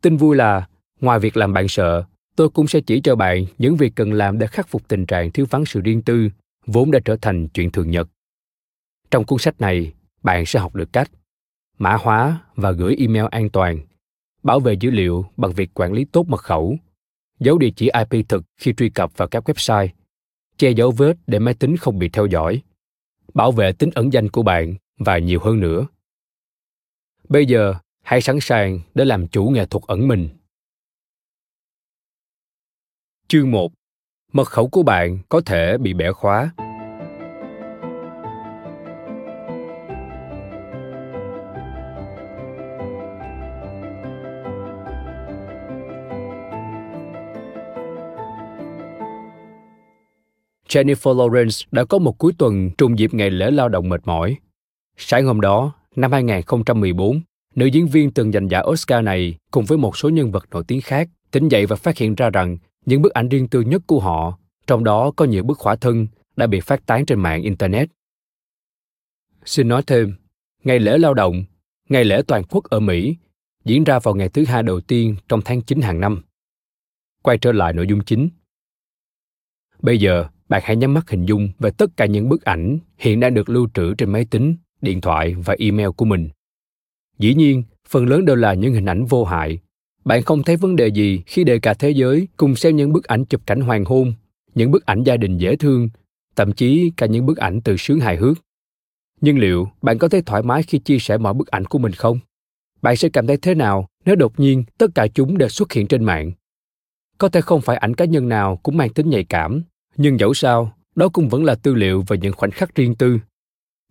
S1: Tin vui là, ngoài việc làm bạn sợ, tôi cũng sẽ chỉ cho bạn những việc cần làm để khắc phục tình trạng thiếu vắng sự riêng tư vốn đã trở thành chuyện thường nhật. Trong cuốn sách này bạn sẽ học được cách mã hóa và gửi email an toàn bảo vệ dữ liệu bằng việc quản lý tốt mật khẩu giấu địa chỉ ip thực khi truy cập vào các website che dấu vết để máy tính không bị theo dõi bảo vệ tính ẩn danh của bạn và nhiều hơn nữa. Bây giờ, hãy sẵn sàng để làm chủ nghệ thuật ẩn mình. Chương 1. Mật khẩu của bạn có thể bị bẻ khóa. Jennifer Lawrence đã có một cuối tuần trùng dịp ngày lễ lao động mệt mỏi. Sáng hôm đó, năm 2014, nữ diễn viên từng giành giải Oscar này cùng với một số nhân vật nổi tiếng khác tỉnh dậy và phát hiện ra rằng những bức ảnh riêng tư nhất của họ, trong đó có nhiều bức khỏa thân, đã bị phát tán trên mạng Internet. Xin nói thêm, ngày lễ lao động, ngày lễ toàn quốc ở Mỹ, diễn ra vào ngày thứ hai đầu tiên trong tháng 9 hàng năm. Quay trở lại nội dung chính. Bây giờ, bạn hãy nhắm mắt hình dung về tất cả những bức ảnh hiện đang được lưu trữ trên máy tính, điện thoại và email của mình. Dĩ nhiên, phần lớn đều là những hình ảnh vô hại. Bạn không thấy vấn đề gì khi để cả thế giới cùng xem những bức ảnh chụp cảnh hoàng hôn, những bức ảnh gia đình dễ thương, thậm chí cả những bức ảnh từ sướng hài hước. Nhưng liệu bạn có thấy thoải mái khi chia sẻ mọi bức ảnh của mình không? Bạn sẽ cảm thấy thế nào nếu đột nhiên tất cả chúng đều xuất hiện trên mạng? Có thể không phải ảnh cá nhân nào cũng mang tính nhạy cảm, nhưng dẫu sao, đó cũng vẫn là tư liệu về những khoảnh khắc riêng tư.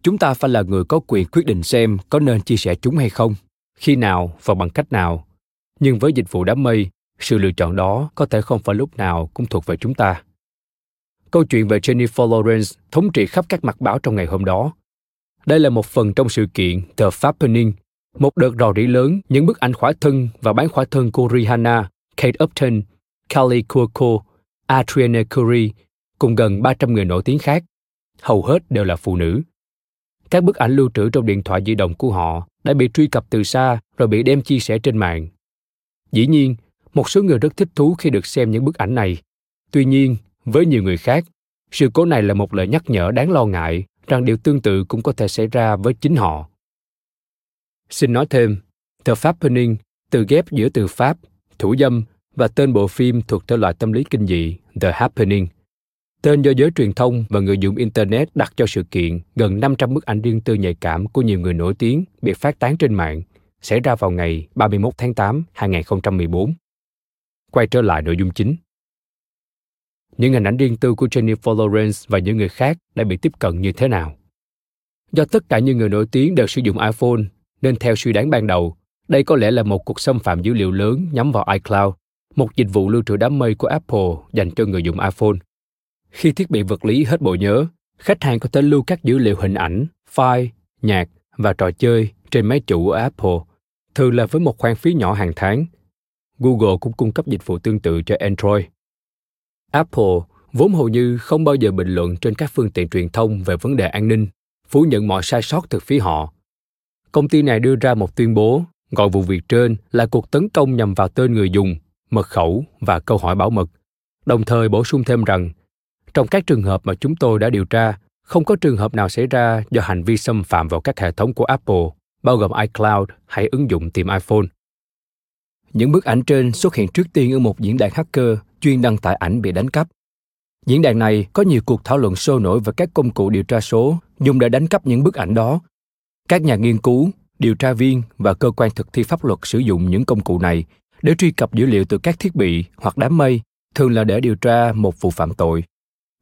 S1: Chúng ta phải là người có quyền quyết định xem có nên chia sẻ chúng hay không, khi nào và bằng cách nào. Nhưng với dịch vụ đám mây, sự lựa chọn đó có thể không phải lúc nào cũng thuộc về chúng ta. Câu chuyện về Jennifer Lawrence thống trị khắp các mặt báo trong ngày hôm đó. Đây là một phần trong sự kiện The Fappening, một đợt rò rỉ lớn những bức ảnh khỏa thân và bán khỏa thân của Rihanna, Kate Upton, Kelly Cuoco, Adrienne Curry cùng gần 300 người nổi tiếng khác. Hầu hết đều là phụ nữ. Các bức ảnh lưu trữ trong điện thoại di động của họ đã bị truy cập từ xa rồi bị đem chia sẻ trên mạng. Dĩ nhiên, một số người rất thích thú khi được xem những bức ảnh này. Tuy nhiên, với nhiều người khác, sự cố này là một lời nhắc nhở đáng lo ngại rằng điều tương tự cũng có thể xảy ra với chính họ. Xin nói thêm, The Fappening từ ghép giữa từ Pháp, thủ dâm và tên bộ phim thuộc thể loại tâm lý kinh dị The Happening. Tên do giới truyền thông và người dùng Internet đặt cho sự kiện gần 500 bức ảnh riêng tư nhạy cảm của nhiều người nổi tiếng bị phát tán trên mạng, xảy ra vào ngày 31 tháng 8, 2014. Quay trở lại nội dung chính. Những hình ảnh riêng tư của Jennifer Lawrence và những người khác đã bị tiếp cận như thế nào? Do tất cả những người nổi tiếng đều sử dụng iPhone, nên theo suy đoán ban đầu, đây có lẽ là một cuộc xâm phạm dữ liệu lớn nhắm vào iCloud, một dịch vụ lưu trữ đám mây của Apple dành cho người dùng iPhone. Khi thiết bị vật lý hết bộ nhớ, khách hàng có thể lưu các dữ liệu hình ảnh, file, nhạc và trò chơi trên máy chủ ở Apple, thường là với một khoản phí nhỏ hàng tháng. Google cũng cung cấp dịch vụ tương tự cho Android. Apple vốn hầu như không bao giờ bình luận trên các phương tiện truyền thông về vấn đề an ninh, phủ nhận mọi sai sót từ phía họ. Công ty này đưa ra một tuyên bố gọi vụ việc trên là cuộc tấn công nhằm vào tên người dùng, mật khẩu và câu hỏi bảo mật, đồng thời bổ sung thêm rằng trong các trường hợp mà chúng tôi đã điều tra, không có trường hợp nào xảy ra do hành vi xâm phạm vào các hệ thống của Apple, bao gồm iCloud hay ứng dụng tìm iPhone. Những bức ảnh trên xuất hiện trước tiên ở một diễn đàn hacker chuyên đăng tải ảnh bị đánh cắp. Diễn đàn này có nhiều cuộc thảo luận sôi nổi về các công cụ điều tra số dùng để đánh cắp những bức ảnh đó. Các nhà nghiên cứu, điều tra viên và cơ quan thực thi pháp luật sử dụng những công cụ này để truy cập dữ liệu từ các thiết bị hoặc đám mây, thường là để điều tra một vụ phạm tội.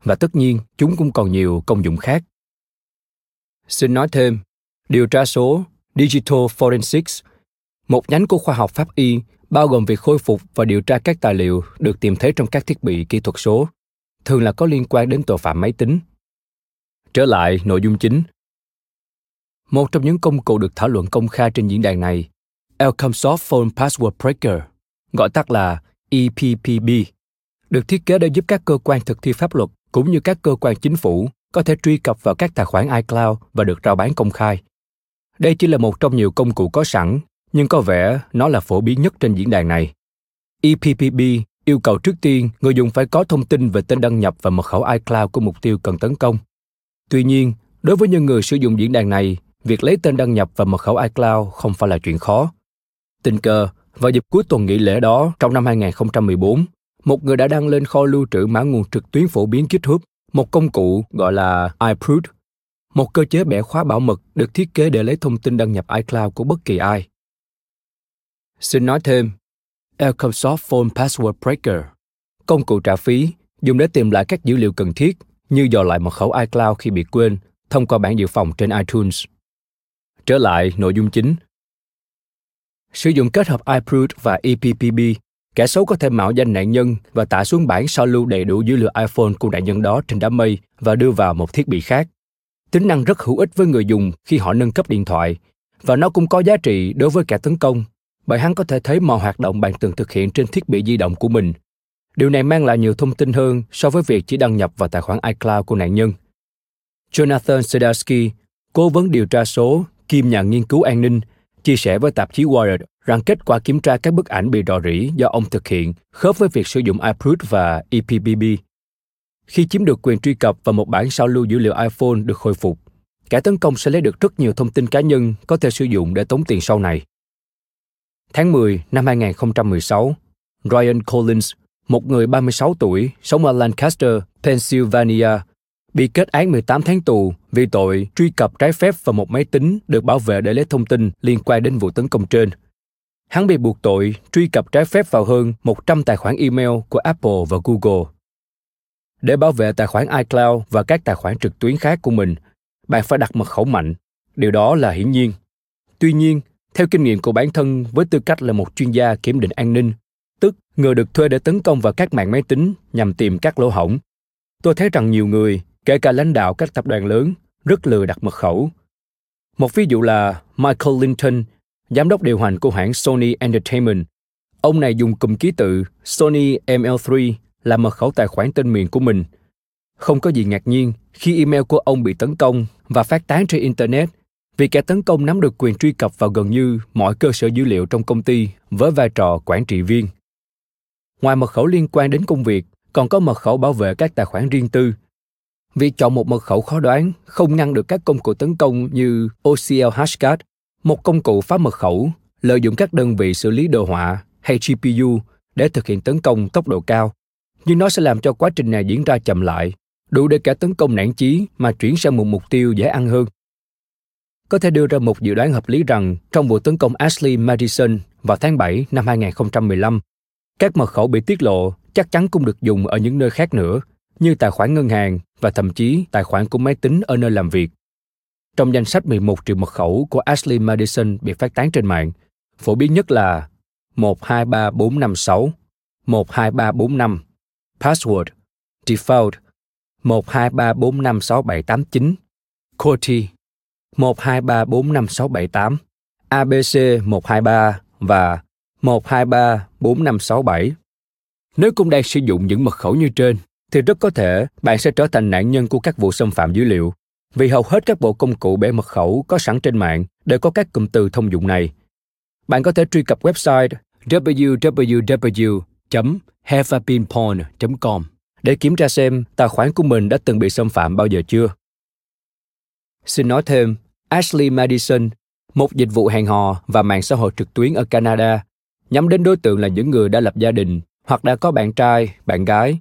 S1: Và tất nhiên, chúng cũng còn nhiều công dụng khác. Xin nói thêm, điều tra số Digital Forensics, một nhánh của khoa học pháp y bao gồm việc khôi phục và điều tra các tài liệu được tìm thấy trong các thiết bị kỹ thuật số, thường là có liên quan đến tội phạm máy tính. Trở lại nội dung chính. Một trong những công cụ được thảo luận công khai trên diễn đàn này, Elcomsoft Phone Password Breaker, gọi tắt là EPPB, được thiết kế để giúp các cơ quan thực thi pháp luật cũng như các cơ quan chính phủ có thể truy cập vào các tài khoản iCloud và được rao bán công khai. Đây chỉ là một trong nhiều công cụ có sẵn nhưng có vẻ nó là phổ biến nhất trên diễn đàn này. EPPB yêu cầu trước tiên người dùng phải có thông tin về tên đăng nhập và mật khẩu iCloud của mục tiêu cần tấn công. Tuy nhiên, đối với những người sử dụng diễn đàn này, việc lấy tên đăng nhập và mật khẩu iCloud không phải là chuyện khó. Tình cờ, vào dịp cuối tuần nghỉ lễ đó trong năm 2014, một người đã đăng lên kho lưu trữ mã nguồn trực tuyến phổ biến GitHub, một công cụ gọi là iProot, một cơ chế bẻ khóa bảo mật được thiết kế để lấy thông tin đăng nhập iCloud của bất kỳ ai. Xin nói thêm, Elcomsoft Phone Password Breaker, công cụ trả phí dùng để tìm lại các dữ liệu cần thiết như dò lại mật khẩu iCloud khi bị quên thông qua bản dự phòng trên iTunes. Trở lại nội dung chính. Sử dụng kết hợp iProot và EPPB, kẻ xấu có thể mạo danh nạn nhân và tải xuống bản sao lưu đầy đủ dữ liệu iPhone của nạn nhân đó trên đám mây và đưa vào một thiết bị khác. Tính năng rất hữu ích với người dùng khi họ nâng cấp điện thoại, và nó cũng có giá trị đối với kẻ tấn công bởi hắn có thể thấy mọi hoạt động bạn từng thực hiện trên thiết bị di động của mình. Điều này mang lại nhiều thông tin hơn so với việc chỉ đăng nhập vào tài khoản iCloud của nạn nhân. Jonathan Sedarsky, cố vấn điều tra số kiêm nhà nghiên cứu an ninh, chia sẻ với tạp chí Wired rằng kết quả kiểm tra các bức ảnh bị rò rỉ do ông thực hiện khớp với việc sử dụng iProot và EPBB. Khi chiếm được quyền truy cập và một bản sao lưu dữ liệu iPhone được khôi phục, kẻ tấn công sẽ lấy được rất nhiều thông tin cá nhân có thể sử dụng để tống tiền sau này. Tháng 10 năm 2016, Ryan Collins, một người 36 tuổi, sống ở Lancaster, Pennsylvania, bị kết án 18 tháng tù vì tội truy cập trái phép vào một máy tính được bảo vệ để lấy thông tin liên quan đến vụ tấn công trên. Hắn bị buộc tội truy cập trái phép vào hơn 100 tài khoản email của Apple và Google. Để bảo vệ tài khoản iCloud và các tài khoản trực tuyến khác của mình, bạn phải đặt mật khẩu mạnh. Điều đó là hiển nhiên. Tuy nhiên, theo kinh nghiệm của bản thân với tư cách là một chuyên gia kiểm định an ninh, tức người được thuê để tấn công vào các mạng máy tính nhằm tìm các lỗ hổng. Tôi thấy rằng nhiều người, kể cả lãnh đạo các tập đoàn lớn, rất lừa đặt mật khẩu. Một ví dụ là Michael Linton, giám đốc điều hành của hãng Sony Entertainment. Ông này dùng cụm ký tự Sony ML3 là mật khẩu tài khoản tên miền của mình. Không có gì ngạc nhiên khi email của ông bị tấn công và phát tán trên Internet vì kẻ tấn công nắm được quyền truy cập vào gần như mọi cơ sở dữ liệu trong công ty với vai trò quản trị viên. Ngoài mật khẩu liên quan đến công việc, còn có mật khẩu bảo vệ các tài khoản riêng tư. Việc chọn một mật khẩu khó đoán không ngăn được các công cụ tấn công như OCL Hashcat, một công cụ phá mật khẩu lợi dụng các đơn vị xử lý đồ họa hay GPU để thực hiện tấn công tốc độ cao, nhưng nó sẽ làm cho quá trình này diễn ra chậm lại, đủ để kẻ tấn công nản chí mà chuyển sang một mục tiêu dễ ăn hơn. Có thể đưa ra một dự đoán hợp lý rằng trong vụ tấn công Ashley Madison vào tháng 7 năm 2015, các mật khẩu bị tiết lộ chắc chắn cũng được dùng ở những nơi khác nữa, như tài khoản ngân hàng và thậm chí tài khoản của máy tính ở nơi làm việc. Trong danh sách 11 triệu mật khẩu của Ashley Madison bị phát tán trên mạng, phổ biến nhất là 123456, 12345, password, default, 1234567889, QWERTY 12345678, ABC 123 và 1234567. Nếu cũng đang sử dụng những mật khẩu như trên, thì rất có thể bạn sẽ trở thành nạn nhân của các vụ xâm phạm dữ liệu. Vì hầu hết các bộ công cụ bẻ mật khẩu có sẵn trên mạng đều có các cụm từ thông dụng này. Bạn có thể truy cập website www.haveapinporn.com để kiểm tra xem tài khoản của mình đã từng bị xâm phạm bao giờ chưa. Xin nói thêm, Ashley Madison, một dịch vụ hẹn hò và mạng xã hội trực tuyến ở Canada, nhắm đến đối tượng là những người đã lập gia đình hoặc đã có bạn trai, bạn gái.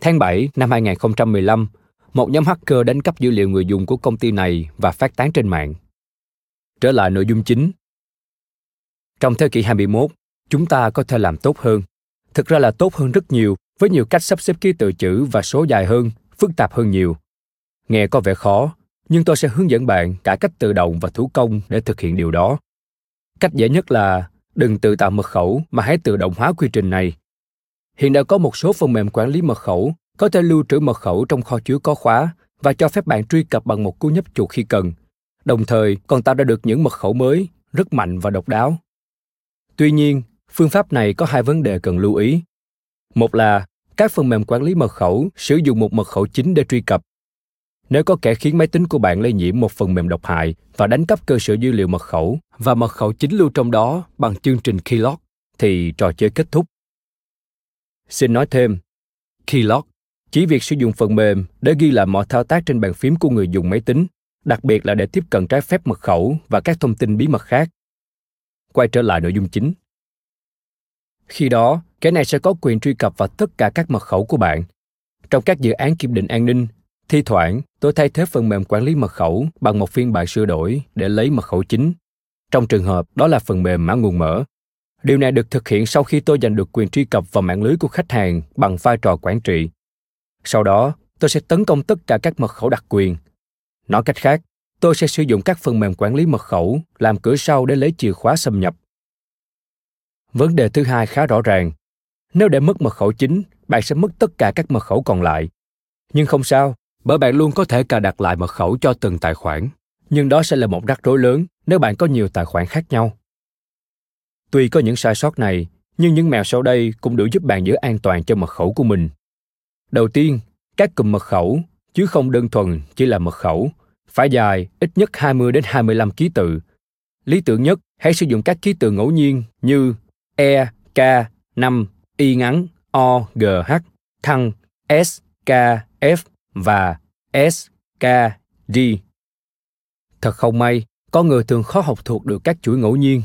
S1: Tháng 7 năm 2015, một nhóm hacker đánh cắp dữ liệu người dùng của công ty này và phát tán trên mạng. Trở lại nội dung chính. Trong thế kỷ 21, chúng ta có thể làm tốt hơn. Thực ra là tốt hơn rất nhiều, với nhiều cách sắp xếp ký tự chữ và số dài hơn, phức tạp hơn nhiều. Nghe có vẻ khó, nhưng tôi sẽ hướng dẫn bạn cả cách tự động và thủ công để thực hiện điều đó. Cách dễ nhất là đừng tự tạo mật khẩu mà hãy tự động hóa quy trình này. Hiện đã có một số phần mềm quản lý mật khẩu có thể lưu trữ mật khẩu trong kho chứa có khóa và cho phép bạn truy cập bằng một cú nhấp chuột khi cần, đồng thời còn tạo ra được những mật khẩu mới, rất mạnh và độc đáo. Tuy nhiên, phương pháp này có hai vấn đề cần lưu ý. Một là các phần mềm quản lý mật khẩu sử dụng một mật khẩu chính để truy cập nếu có kẻ khiến máy tính của bạn lây nhiễm một phần mềm độc hại và đánh cắp cơ sở dữ liệu mật khẩu và mật khẩu chính lưu trong đó bằng chương trình Keylog, thì trò chơi kết thúc. Xin nói thêm, Keylog chỉ việc sử dụng phần mềm để ghi lại mọi thao tác trên bàn phím của người dùng máy tính, đặc biệt là để tiếp cận trái phép mật khẩu và các thông tin bí mật khác. Quay trở lại nội dung chính. Khi đó, kẻ này sẽ có quyền truy cập vào tất cả các mật khẩu của bạn. Trong các dự án kiểm định an ninh, Thi thoảng, tôi thay thế phần mềm quản lý mật khẩu bằng một phiên bản sửa đổi để lấy mật khẩu chính. Trong trường hợp đó là phần mềm mã nguồn mở. Điều này được thực hiện sau khi tôi giành được quyền truy cập vào mạng lưới của khách hàng bằng vai trò quản trị. Sau đó, tôi sẽ tấn công tất cả các mật khẩu đặc quyền. Nói cách khác, tôi sẽ sử dụng các phần mềm quản lý mật khẩu làm cửa sau để lấy chìa khóa xâm nhập. Vấn đề thứ hai khá rõ ràng. Nếu để mất mật khẩu chính, bạn sẽ mất tất cả các mật khẩu còn lại. Nhưng không sao, bởi bạn luôn có thể cài đặt lại mật khẩu cho từng tài khoản nhưng đó sẽ là một rắc rối lớn nếu bạn có nhiều tài khoản khác nhau tuy có những sai sót này nhưng những mẹo sau đây cũng đủ giúp bạn giữ an toàn cho mật khẩu của mình đầu tiên các cụm mật khẩu chứ không đơn thuần chỉ là mật khẩu phải dài ít nhất 20 đến 25 ký tự lý tưởng nhất hãy sử dụng các ký tự ngẫu nhiên như E, K, 5, Y ngắn, O, G, H, thăng, S, K, F và S, K, D. Thật không may, con người thường khó học thuộc được các chuỗi ngẫu nhiên.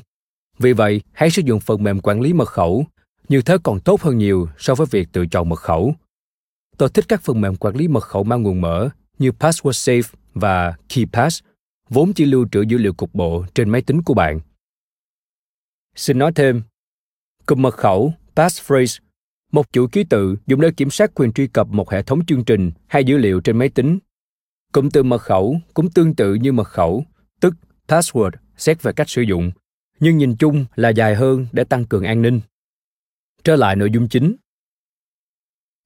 S1: Vì vậy, hãy sử dụng phần mềm quản lý mật khẩu. Như thế còn tốt hơn nhiều so với việc tự chọn mật khẩu. Tôi thích các phần mềm quản lý mật khẩu mang nguồn mở như Password Safe và KeePass, vốn chỉ lưu trữ dữ liệu cục bộ trên máy tính của bạn. Xin nói thêm, cụm mật khẩu passphrase một chuỗi ký tự dùng để kiểm soát quyền truy cập một hệ thống chương trình hay dữ liệu trên máy tính. Cụm từ mật khẩu cũng tương tự như mật khẩu, tức password xét về cách sử dụng, nhưng nhìn chung là dài hơn để tăng cường an ninh. Trở lại nội dung chính.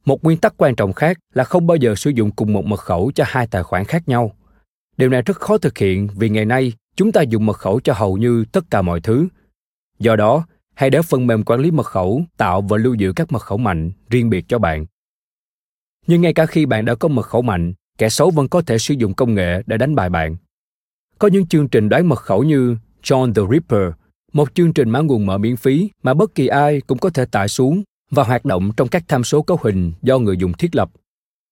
S1: Một nguyên tắc quan trọng khác là không bao giờ sử dụng cùng một mật khẩu cho hai tài khoản khác nhau. Điều này rất khó thực hiện vì ngày nay chúng ta dùng mật khẩu cho hầu như tất cả mọi thứ. Do đó, hãy để phần mềm quản lý mật khẩu tạo và lưu giữ các mật khẩu mạnh riêng biệt cho bạn. Nhưng ngay cả khi bạn đã có mật khẩu mạnh, kẻ xấu vẫn có thể sử dụng công nghệ để đánh bại bạn. Có những chương trình đoán mật khẩu như John the Ripper, một chương trình mã nguồn mở miễn phí mà bất kỳ ai cũng có thể tải xuống và hoạt động trong các tham số cấu hình do người dùng thiết lập.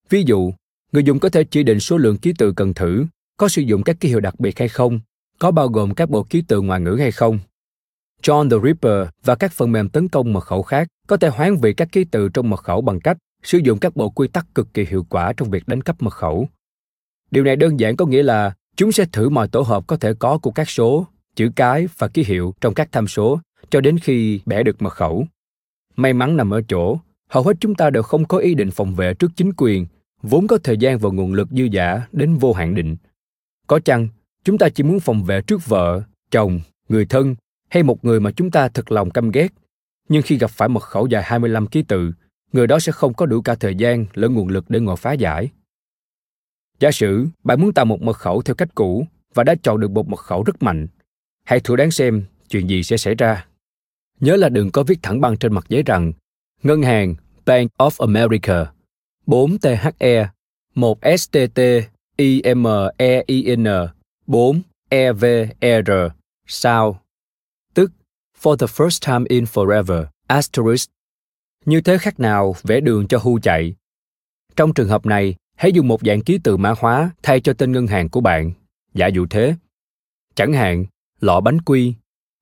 S1: Ví dụ, người dùng có thể chỉ định số lượng ký tự cần thử, có sử dụng các ký hiệu đặc biệt hay không, có bao gồm các bộ ký tự ngoại ngữ hay không. John the Ripper và các phần mềm tấn công mật khẩu khác có thể hoán vị các ký tự trong mật khẩu bằng cách sử dụng các bộ quy tắc cực kỳ hiệu quả trong việc đánh cắp mật khẩu. Điều này đơn giản có nghĩa là chúng sẽ thử mọi tổ hợp có thể có của các số, chữ cái và ký hiệu trong các tham số cho đến khi bẻ được mật khẩu. May mắn nằm ở chỗ, hầu hết chúng ta đều không có ý định phòng vệ trước chính quyền, vốn có thời gian và nguồn lực dư giả đến vô hạn định. Có chăng, chúng ta chỉ muốn phòng vệ trước vợ, chồng, người thân hay một người mà chúng ta thật lòng căm ghét. Nhưng khi gặp phải mật khẩu dài 25 ký tự, người đó sẽ không có đủ cả thời gian lẫn nguồn lực để ngồi phá giải. Giả sử bạn muốn tạo một mật khẩu theo cách cũ và đã chọn được một mật khẩu rất mạnh, hãy thử đoán xem chuyện gì sẽ xảy ra. Nhớ là đừng có viết thẳng băng trên mặt giấy rằng, Ngân hàng Bank of America 4 THE 1 STT IMEIN 4 EVR sao? Tức, for the first time in forever, asterisk. Như thế khác nào vẽ đường cho hu chạy? Trong trường hợp này, hãy dùng một dạng ký tự mã hóa thay cho tên ngân hàng của bạn. Giả dụ thế. Chẳng hạn lọ bánh quy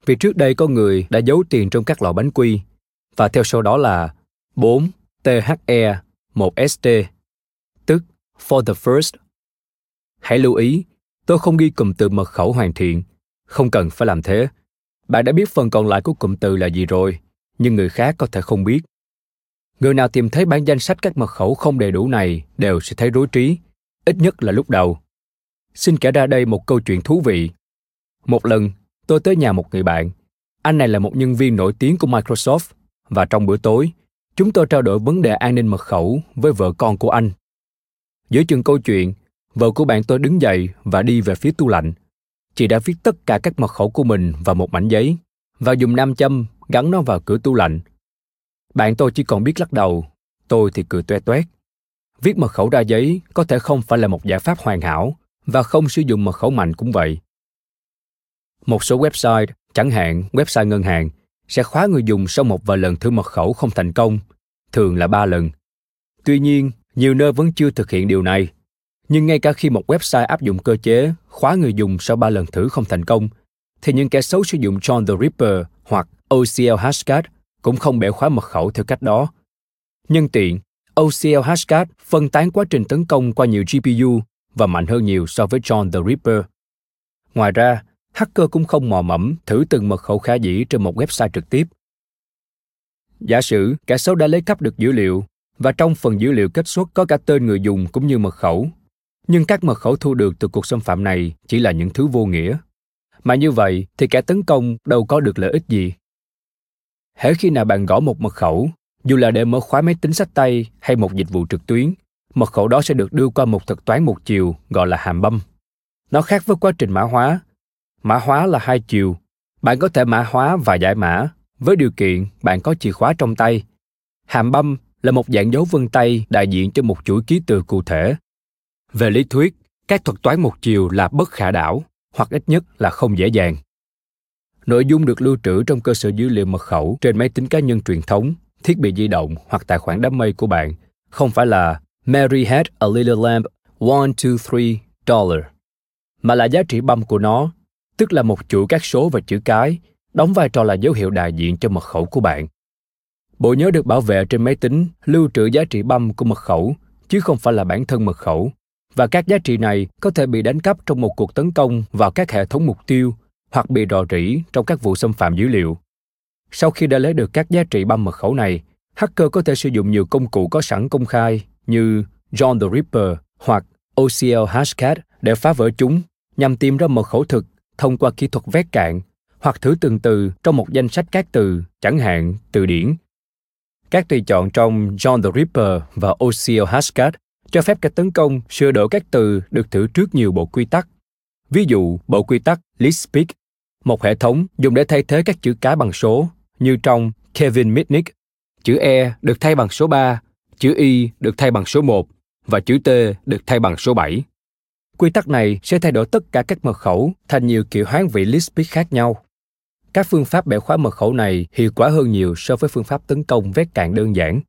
S1: vì trước đây có người đã giấu tiền trong các lọ bánh quy và theo sau đó là 4 THE 1 ST tức for the first. Hãy lưu ý, tôi không ghi cụm từ mật khẩu hoàn thiện, không cần phải làm thế. Bạn đã biết phần còn lại của cụm từ là gì rồi, nhưng người khác có thể không biết. Người nào tìm thấy bản danh sách các mật khẩu không đầy đủ này đều sẽ thấy rối trí, ít nhất là lúc đầu. Xin kể ra đây một câu chuyện thú vị. Một lần, tôi tới nhà một người bạn. Anh này là một nhân viên nổi tiếng của Microsoft và trong bữa tối, chúng tôi trao đổi vấn đề an ninh mật khẩu với vợ con của anh. Giữa chừng câu chuyện, vợ của bạn tôi đứng dậy và đi về phía tủ lạnh. Chị đã viết tất cả các mật khẩu của mình vào một mảnh giấy và dùng nam châm gắn nó vào cửa tủ lạnh. Bạn tôi chỉ còn biết lắc đầu, tôi thì cười toe toét. Viết mật khẩu ra giấy có thể không phải là một giải pháp hoàn hảo và không sử dụng mật khẩu mạnh cũng vậy. Một số website, chẳng hạn website ngân hàng, sẽ khóa người dùng sau một vài lần thử mật khẩu không thành công, thường là ba lần. Tuy nhiên, nhiều nơi vẫn chưa thực hiện điều này. Nhưng ngay cả khi một website áp dụng cơ chế khóa người dùng sau ba lần thử không thành công, thì những kẻ xấu sử dụng John the Ripper hoặc OCL Hashcat cũng không bẻ khóa mật khẩu theo cách đó. Nhân tiện, OCL Hashcat phân tán quá trình tấn công qua nhiều GPU và mạnh hơn nhiều so với John the Ripper. Ngoài ra, hacker cũng không mò mẫm thử từng mật khẩu khả dĩ trên một website trực tiếp. Giả sử kẻ xấu đã lấy cắp được dữ liệu và trong phần dữ liệu kết xuất có cả tên người dùng cũng như mật khẩu. Nhưng các mật khẩu thu được từ cuộc xâm phạm này chỉ là những thứ vô nghĩa. Mà như vậy thì kẻ tấn công đâu có được lợi ích gì. Hễ khi nào bạn gõ một mật khẩu, dù là để mở khóa máy tính sách tay hay một dịch vụ trực tuyến, mật khẩu đó sẽ được đưa qua một thuật toán một chiều gọi là hàm băm. Nó khác với quá trình mã hóa mã hóa là hai chiều. Bạn có thể mã hóa và giải mã. Với điều kiện bạn có chìa khóa trong tay. Hàm băm là một dạng dấu vân tay đại diện cho một chuỗi ký tự cụ thể. Về lý thuyết các thuật toán một chiều là bất khả đảo hoặc ít nhất là không dễ dàng. Nội dung được lưu trữ trong cơ sở dữ liệu mật khẩu trên máy tính cá nhân truyền thống, thiết bị di động hoặc tài khoản đám mây của bạn, không phải là Mary had a little lamb, one, two, three dollar, mà là giá trị băm của nó, tức là một chuỗi các số và chữ cái, đóng vai trò là dấu hiệu đại diện cho mật khẩu của bạn. Bộ nhớ được bảo vệ trên máy tính lưu trữ giá trị băm của mật khẩu, chứ không phải là bản thân mật khẩu. Và các giá trị này có thể bị đánh cắp trong một cuộc tấn công vào các hệ thống mục tiêu hoặc bị rò rỉ trong các vụ xâm phạm dữ liệu. Sau khi đã lấy được các giá trị băm mật khẩu này, hacker có thể sử dụng nhiều công cụ có sẵn công khai như John the Ripper hoặc OCL Hashcat để phá vỡ chúng nhằm tìm ra mật khẩu thực thông qua kỹ thuật vét cạn hoặc thử từng từ trong một danh sách các từ, chẳng hạn từ điển. Các tùy chọn trong John the Ripper và OCL Hashcat cho phép các tấn công sửa đổi các từ được thử trước nhiều bộ quy tắc. Ví dụ, bộ quy tắc Lispic, một hệ thống dùng để thay thế các chữ cái bằng số, như trong Kevin Mitnick, chữ E được thay bằng số 3, chữ Y được thay bằng số 1 và chữ T được thay bằng số 7. Quy tắc này sẽ thay đổi tất cả các mật khẩu thành nhiều kiểu hoán vị Lisp khác nhau. Các phương pháp bẻ khóa mật khẩu này hiệu quả hơn nhiều so với phương pháp tấn công vét cạn đơn giản.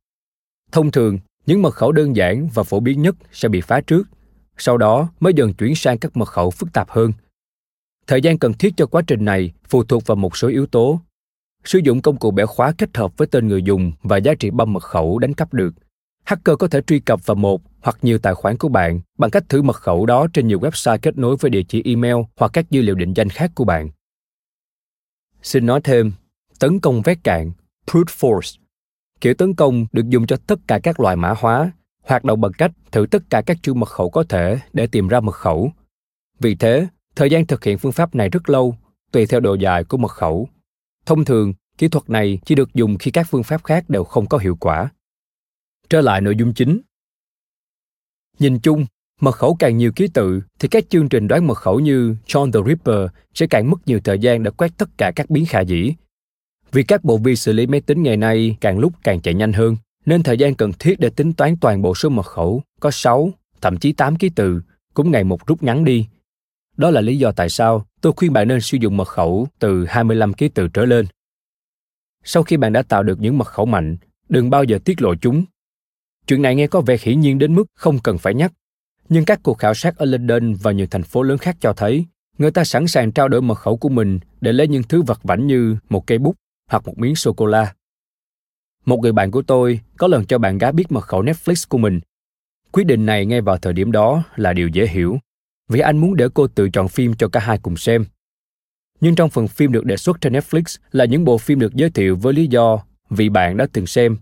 S1: Thông thường, những mật khẩu đơn giản và phổ biến nhất sẽ bị phá trước, sau đó mới dần chuyển sang các mật khẩu phức tạp hơn – Thời gian cần thiết cho quá trình này phụ thuộc vào một số yếu tố. Sử dụng công cụ bẻ khóa kết hợp với tên người dùng và giá trị băm mật khẩu đánh cắp được. Hacker có thể truy cập vào một hoặc nhiều tài khoản của bạn bằng cách thử mật khẩu đó trên nhiều website kết nối với địa chỉ email hoặc các dữ liệu định danh khác của bạn. Xin nói thêm, tấn công vét cạn, brute force. Kiểu tấn công được dùng cho tất cả các loại mã hóa, hoạt động bằng cách thử tất cả các chuỗi mật khẩu có thể để tìm ra mật khẩu. Vì thế, Thời gian thực hiện phương pháp này rất lâu, tùy theo độ dài của mật khẩu. Thông thường, kỹ thuật này chỉ được dùng khi các phương pháp khác đều không có hiệu quả. Trở lại nội dung chính. Nhìn chung, mật khẩu càng nhiều ký tự thì các chương trình đoán mật khẩu như John the Ripper sẽ càng mất nhiều thời gian để quét tất cả các biến khả dĩ. Vì các bộ vi xử lý máy tính ngày nay càng lúc càng chạy nhanh hơn, nên thời gian cần thiết để tính toán toàn bộ số mật khẩu có 6, thậm chí 8 ký tự cũng ngày một rút ngắn đi đó là lý do tại sao tôi khuyên bạn nên sử dụng mật khẩu từ 25 ký tự trở lên. Sau khi bạn đã tạo được những mật khẩu mạnh, đừng bao giờ tiết lộ chúng. Chuyện này nghe có vẻ hiển nhiên đến mức không cần phải nhắc. Nhưng các cuộc khảo sát ở London và nhiều thành phố lớn khác cho thấy, người ta sẵn sàng trao đổi mật khẩu của mình để lấy những thứ vật vảnh như một cây bút hoặc một miếng sô-cô-la. Một người bạn của tôi có lần cho bạn gái biết mật khẩu Netflix của mình. Quyết định này ngay vào thời điểm đó là điều dễ hiểu vì anh muốn để cô tự chọn phim cho cả hai cùng xem. Nhưng trong phần phim được đề xuất trên Netflix là những bộ phim được giới thiệu với lý do vì bạn đã từng xem,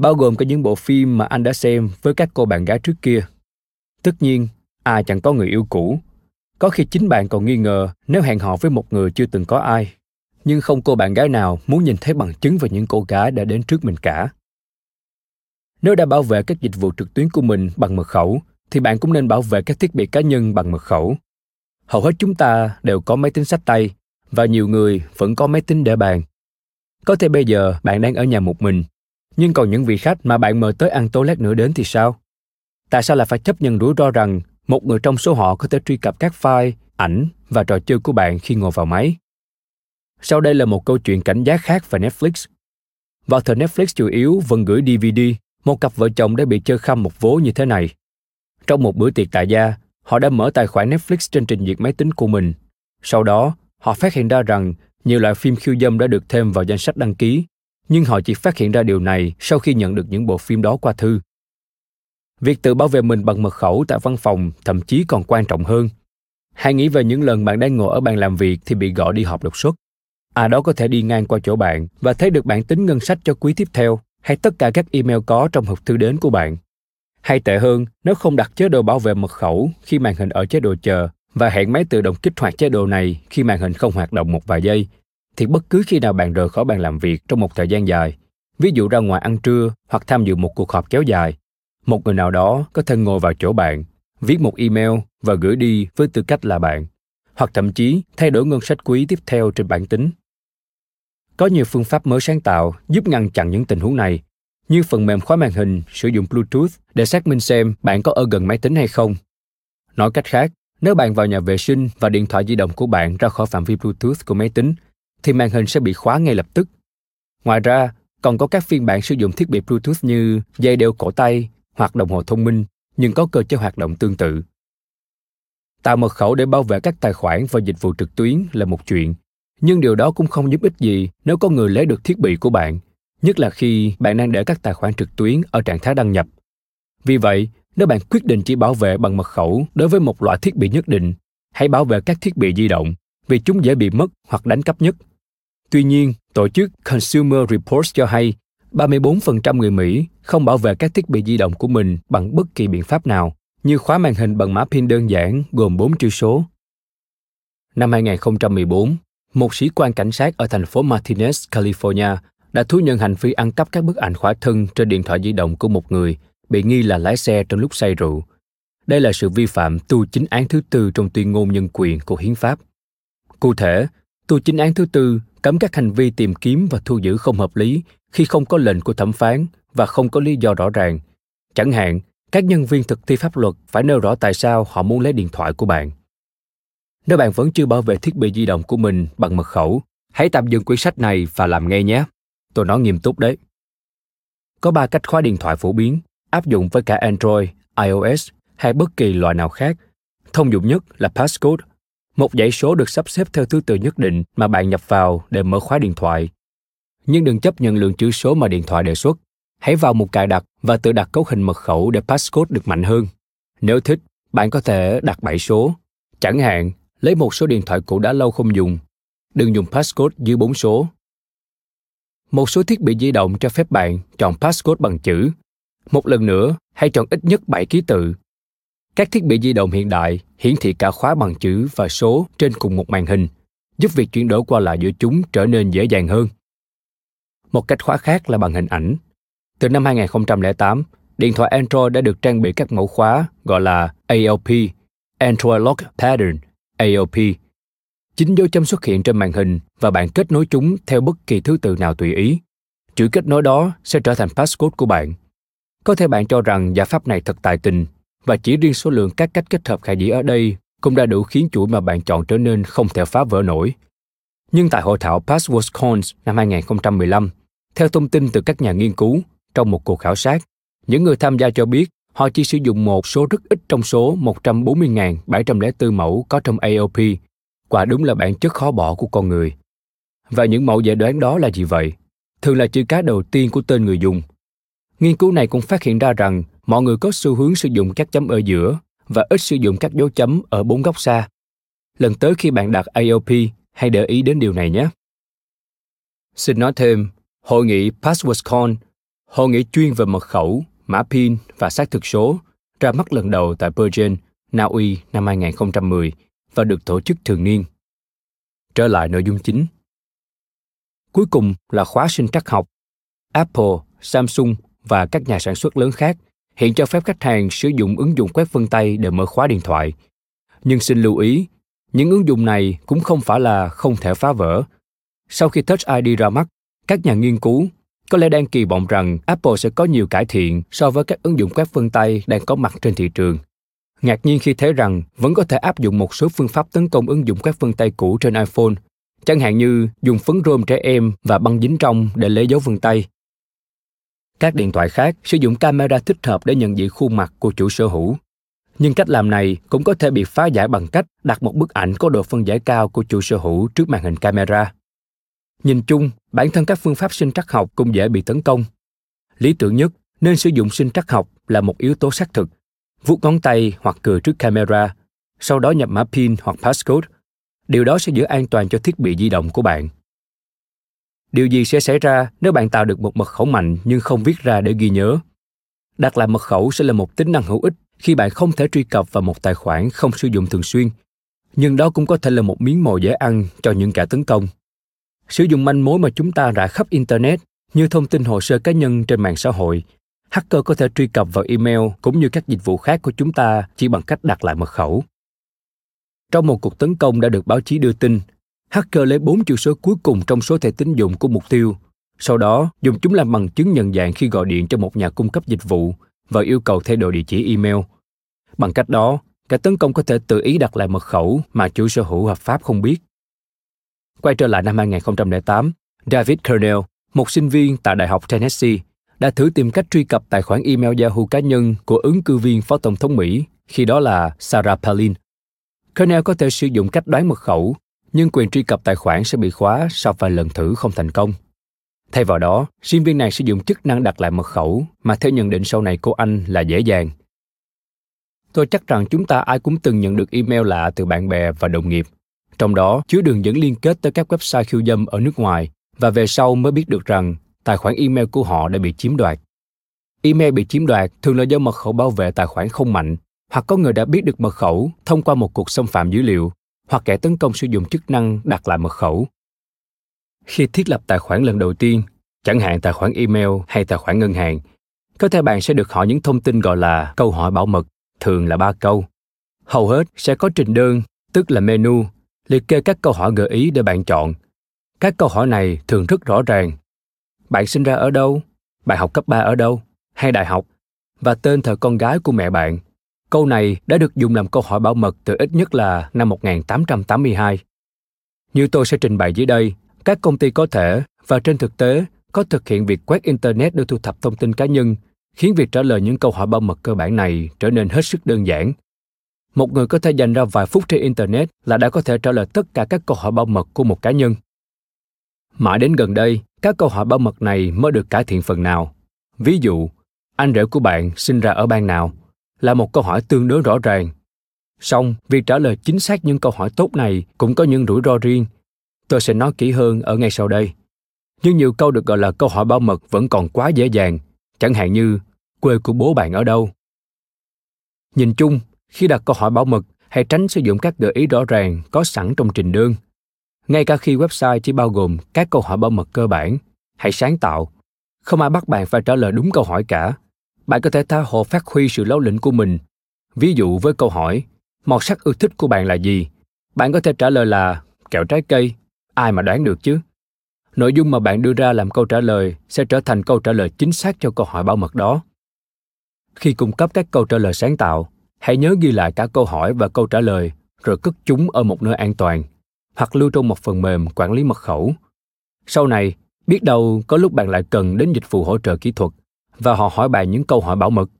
S1: bao gồm cả những bộ phim mà anh đã xem với các cô bạn gái trước kia. Tất nhiên, ai chẳng có người yêu cũ. Có khi chính bạn còn nghi ngờ nếu hẹn hò với một người chưa từng có ai. Nhưng không cô bạn gái nào muốn nhìn thấy bằng chứng về những cô gái đã đến trước mình cả. Nếu đã bảo vệ các dịch vụ trực tuyến của mình bằng mật khẩu, thì bạn cũng nên bảo vệ các thiết bị cá nhân bằng mật khẩu. Hầu hết chúng ta đều có máy tính sách tay và nhiều người vẫn có máy tính để bàn. Có thể bây giờ bạn đang ở nhà một mình, nhưng còn những vị khách mà bạn mời tới ăn tối lát nữa đến thì sao? Tại sao lại phải chấp nhận rủi ro rằng một người trong số họ có thể truy cập các file, ảnh và trò chơi của bạn khi ngồi vào máy? Sau đây là một câu chuyện cảnh giác khác về Netflix. Vào thời Netflix chủ yếu vẫn gửi DVD, một cặp vợ chồng đã bị chơi khăm một vố như thế này. Trong một bữa tiệc tại gia, họ đã mở tài khoản Netflix trên trình duyệt máy tính của mình. Sau đó, họ phát hiện ra rằng nhiều loại phim khiêu dâm đã được thêm vào danh sách đăng ký, nhưng họ chỉ phát hiện ra điều này sau khi nhận được những bộ phim đó qua thư. Việc tự bảo vệ mình bằng mật khẩu tại văn phòng thậm chí còn quan trọng hơn. Hãy nghĩ về những lần bạn đang ngồi ở bàn làm việc thì bị gọi đi họp đột xuất. Ai đó có thể đi ngang qua chỗ bạn và thấy được bản tính ngân sách cho quý tiếp theo hay tất cả các email có trong hộp thư đến của bạn. Hay tệ hơn, nếu không đặt chế độ bảo vệ mật khẩu khi màn hình ở chế độ chờ và hẹn máy tự động kích hoạt chế độ này khi màn hình không hoạt động một vài giây, thì bất cứ khi nào bạn rời khỏi bàn làm việc trong một thời gian dài, ví dụ ra ngoài ăn trưa hoặc tham dự một cuộc họp kéo dài, một người nào đó có thể ngồi vào chỗ bạn, viết một email và gửi đi với tư cách là bạn, hoặc thậm chí thay đổi ngân sách quý tiếp theo trên bản tính. Có nhiều phương pháp mới sáng tạo giúp ngăn chặn những tình huống này như phần mềm khóa màn hình sử dụng Bluetooth để xác minh xem bạn có ở gần máy tính hay không. Nói cách khác, nếu bạn vào nhà vệ sinh và điện thoại di động của bạn ra khỏi phạm vi Bluetooth của máy tính, thì màn hình sẽ bị khóa ngay lập tức. Ngoài ra, còn có các phiên bản sử dụng thiết bị Bluetooth như dây đeo cổ tay hoặc đồng hồ thông minh nhưng có cơ chế hoạt động tương tự. Tạo mật khẩu để bảo vệ các tài khoản và dịch vụ trực tuyến là một chuyện, nhưng điều đó cũng không giúp ích gì nếu có người lấy được thiết bị của bạn, nhất là khi bạn đang để các tài khoản trực tuyến ở trạng thái đăng nhập. Vì vậy, nếu bạn quyết định chỉ bảo vệ bằng mật khẩu đối với một loại thiết bị nhất định, hãy bảo vệ các thiết bị di động vì chúng dễ bị mất hoặc đánh cắp nhất. Tuy nhiên, tổ chức Consumer Reports cho hay 34% người Mỹ không bảo vệ các thiết bị di động của mình bằng bất kỳ biện pháp nào, như khóa màn hình bằng mã pin đơn giản gồm 4 chữ số. Năm 2014, một sĩ quan cảnh sát ở thành phố Martinez, California đã thú nhận hành vi ăn cắp các bức ảnh khỏa thân trên điện thoại di động của một người bị nghi là lái xe trong lúc say rượu. Đây là sự vi phạm tu chính án thứ tư trong tuyên ngôn nhân quyền của hiến pháp. Cụ thể, tu chính án thứ tư cấm các hành vi tìm kiếm và thu giữ không hợp lý khi không có lệnh của thẩm phán và không có lý do rõ ràng. Chẳng hạn, các nhân viên thực thi pháp luật phải nêu rõ tại sao họ muốn lấy điện thoại của bạn. Nếu bạn vẫn chưa bảo vệ thiết bị di động của mình bằng mật khẩu, hãy tạm dừng quyển sách này và làm ngay nhé. Tôi nói nghiêm túc đấy. Có ba cách khóa điện thoại phổ biến, áp dụng với cả Android, iOS hay bất kỳ loại nào khác. Thông dụng nhất là passcode, một dãy số được sắp xếp theo thứ tự nhất định mà bạn nhập vào để mở khóa điện thoại. Nhưng đừng chấp nhận lượng chữ số mà điện thoại đề xuất. Hãy vào một cài đặt và tự đặt cấu hình mật khẩu để passcode được mạnh hơn. Nếu thích, bạn có thể đặt 7 số. Chẳng hạn, lấy một số điện thoại cũ đã lâu không dùng. Đừng dùng passcode dưới 4 số. Một số thiết bị di động cho phép bạn chọn passcode bằng chữ. Một lần nữa, hãy chọn ít nhất 7 ký tự. Các thiết bị di động hiện đại hiển thị cả khóa bằng chữ và số trên cùng một màn hình, giúp việc chuyển đổi qua lại giữa chúng trở nên dễ dàng hơn. Một cách khóa khác là bằng hình ảnh. Từ năm 2008, điện thoại Android đã được trang bị các mẫu khóa gọi là ALP, Android Lock Pattern, ALP. Chính dấu chấm xuất hiện trên màn hình và bạn kết nối chúng theo bất kỳ thứ tự nào tùy ý. Chữ kết nối đó sẽ trở thành passcode của bạn. Có thể bạn cho rằng giải pháp này thật tài tình và chỉ riêng số lượng các cách kết hợp khả dĩ ở đây cũng đã đủ khiến chuỗi mà bạn chọn trở nên không thể phá vỡ nổi. Nhưng tại hội thảo Password Cons năm 2015, theo thông tin từ các nhà nghiên cứu, trong một cuộc khảo sát, những người tham gia cho biết họ chỉ sử dụng một số rất ít trong số 140.704 mẫu có trong AOP. Quả đúng là bản chất khó bỏ của con người. Và những mẫu dễ đoán đó là gì vậy? Thường là chữ cái đầu tiên của tên người dùng. Nghiên cứu này cũng phát hiện ra rằng mọi người có xu hướng sử dụng các chấm ở giữa và ít sử dụng các dấu chấm ở bốn góc xa. Lần tới khi bạn đặt AOP, hãy để ý đến điều này nhé. Xin nói thêm, hội nghị PasswordCon, hội nghị chuyên về mật khẩu, mã PIN và xác thực số, ra mắt lần đầu tại Bergen, Na Uy năm 2010 và được tổ chức thường niên. Trở lại nội dung chính. Cuối cùng là khóa sinh trắc học. Apple, Samsung và các nhà sản xuất lớn khác hiện cho phép khách hàng sử dụng ứng dụng quét vân tay để mở khóa điện thoại. Nhưng xin lưu ý, những ứng dụng này cũng không phải là không thể phá vỡ. Sau khi Touch ID ra mắt, các nhà nghiên cứu có lẽ đang kỳ vọng rằng Apple sẽ có nhiều cải thiện so với các ứng dụng quét vân tay đang có mặt trên thị trường. Ngạc nhiên khi thấy rằng vẫn có thể áp dụng một số phương pháp tấn công ứng dụng quét vân tay cũ trên iPhone, chẳng hạn như dùng phấn rôm trẻ em và băng dính trong để lấy dấu vân tay các điện thoại khác sử dụng camera thích hợp để nhận diện khuôn mặt của chủ sở hữu. Nhưng cách làm này cũng có thể bị phá giải bằng cách đặt một bức ảnh có độ phân giải cao của chủ sở hữu trước màn hình camera. Nhìn chung, bản thân các phương pháp sinh trắc học cũng dễ bị tấn công. Lý tưởng nhất nên sử dụng sinh trắc học là một yếu tố xác thực. Vuốt ngón tay hoặc cười trước camera, sau đó nhập mã PIN hoặc passcode. Điều đó sẽ giữ an toàn cho thiết bị di động của bạn điều gì sẽ xảy ra nếu bạn tạo được một mật khẩu mạnh nhưng không viết ra để ghi nhớ? Đặt lại mật khẩu sẽ là một tính năng hữu ích khi bạn không thể truy cập vào một tài khoản không sử dụng thường xuyên. Nhưng đó cũng có thể là một miếng mồi dễ ăn cho những kẻ tấn công. Sử dụng manh mối mà chúng ta rải khắp internet như thông tin hồ sơ cá nhân trên mạng xã hội, hacker có thể truy cập vào email cũng như các dịch vụ khác của chúng ta chỉ bằng cách đặt lại mật khẩu. Trong một cuộc tấn công đã được báo chí đưa tin hacker lấy bốn chữ số cuối cùng trong số thẻ tín dụng của mục tiêu, sau đó dùng chúng làm bằng chứng nhận dạng khi gọi điện cho một nhà cung cấp dịch vụ và yêu cầu thay đổi địa chỉ email. Bằng cách đó, kẻ tấn công có thể tự ý đặt lại mật khẩu mà chủ sở hữu hợp pháp không biết. quay trở lại năm 2008, David Cornell, một sinh viên tại Đại học Tennessee, đã thử tìm cách truy cập tài khoản email Yahoo cá nhân của ứng cử viên phó tổng thống Mỹ, khi đó là Sarah Palin. Cornell có thể sử dụng cách đoán mật khẩu, nhưng quyền truy cập tài khoản sẽ bị khóa sau vài lần thử không thành công. Thay vào đó, sinh viên này sử dụng chức năng đặt lại mật khẩu mà theo nhận định sau này của anh là dễ dàng. Tôi chắc rằng chúng ta ai cũng từng nhận được email lạ từ bạn bè và đồng nghiệp, trong đó chứa đường dẫn liên kết tới các website khiêu dâm ở nước ngoài và về sau mới biết được rằng tài khoản email của họ đã bị chiếm đoạt. Email bị chiếm đoạt thường là do mật khẩu bảo vệ tài khoản không mạnh, hoặc có người đã biết được mật khẩu thông qua một cuộc xâm phạm dữ liệu, hoặc kẻ tấn công sử dụng chức năng đặt lại mật khẩu. Khi thiết lập tài khoản lần đầu tiên, chẳng hạn tài khoản email hay tài khoản ngân hàng, có thể bạn sẽ được hỏi những thông tin gọi là câu hỏi bảo mật, thường là ba câu. Hầu hết sẽ có trình đơn, tức là menu, liệt kê các câu hỏi gợi ý để bạn chọn. Các câu hỏi này thường rất rõ ràng. Bạn sinh ra ở đâu? Bạn học cấp 3 ở đâu? Hay đại học? Và tên thờ con gái của mẹ bạn. Câu này đã được dùng làm câu hỏi bảo mật từ ít nhất là năm 1882. Như tôi sẽ trình bày dưới đây, các công ty có thể và trên thực tế có thực hiện việc quét internet để thu thập thông tin cá nhân khiến việc trả lời những câu hỏi bảo mật cơ bản này trở nên hết sức đơn giản. Một người có thể dành ra vài phút trên internet là đã có thể trả lời tất cả các câu hỏi bảo mật của một cá nhân. Mãi đến gần đây các câu hỏi bảo mật này mới được cải thiện phần nào. Ví dụ anh rể của bạn sinh ra ở bang nào? Là một câu hỏi tương đối rõ ràng. Song việc trả lời chính xác những câu hỏi tốt này cũng có những rủi ro riêng. Tôi sẽ nói kỹ hơn ở ngay sau đây. Nhưng nhiều câu được gọi là câu hỏi bảo mật vẫn còn quá dễ dàng, chẳng hạn như, quê của bố bạn ở đâu? Nhìn chung, khi đặt câu hỏi bảo mật, hãy tránh sử dụng các gợi ý rõ ràng, có sẵn trong trình đơn. Ngay cả khi website chỉ bao gồm các câu hỏi bảo mật cơ bản, hãy sáng tạo. Không ai bắt bạn phải trả lời đúng câu hỏi cả bạn có thể tha hồ phát huy sự lão lĩnh của mình. Ví dụ với câu hỏi, màu sắc ưa thích của bạn là gì? Bạn có thể trả lời là kẹo trái cây. Ai mà đoán được chứ? Nội dung mà bạn đưa ra làm câu trả lời sẽ trở thành câu trả lời chính xác cho câu hỏi bảo mật đó. Khi cung cấp các câu trả lời sáng tạo, hãy nhớ ghi lại cả câu hỏi và câu trả lời rồi cất chúng ở một nơi an toàn, hoặc lưu trong một phần mềm quản lý mật khẩu. Sau này, biết đâu có lúc bạn lại cần đến dịch vụ hỗ trợ kỹ thuật và họ hỏi bạn những câu hỏi bảo mật.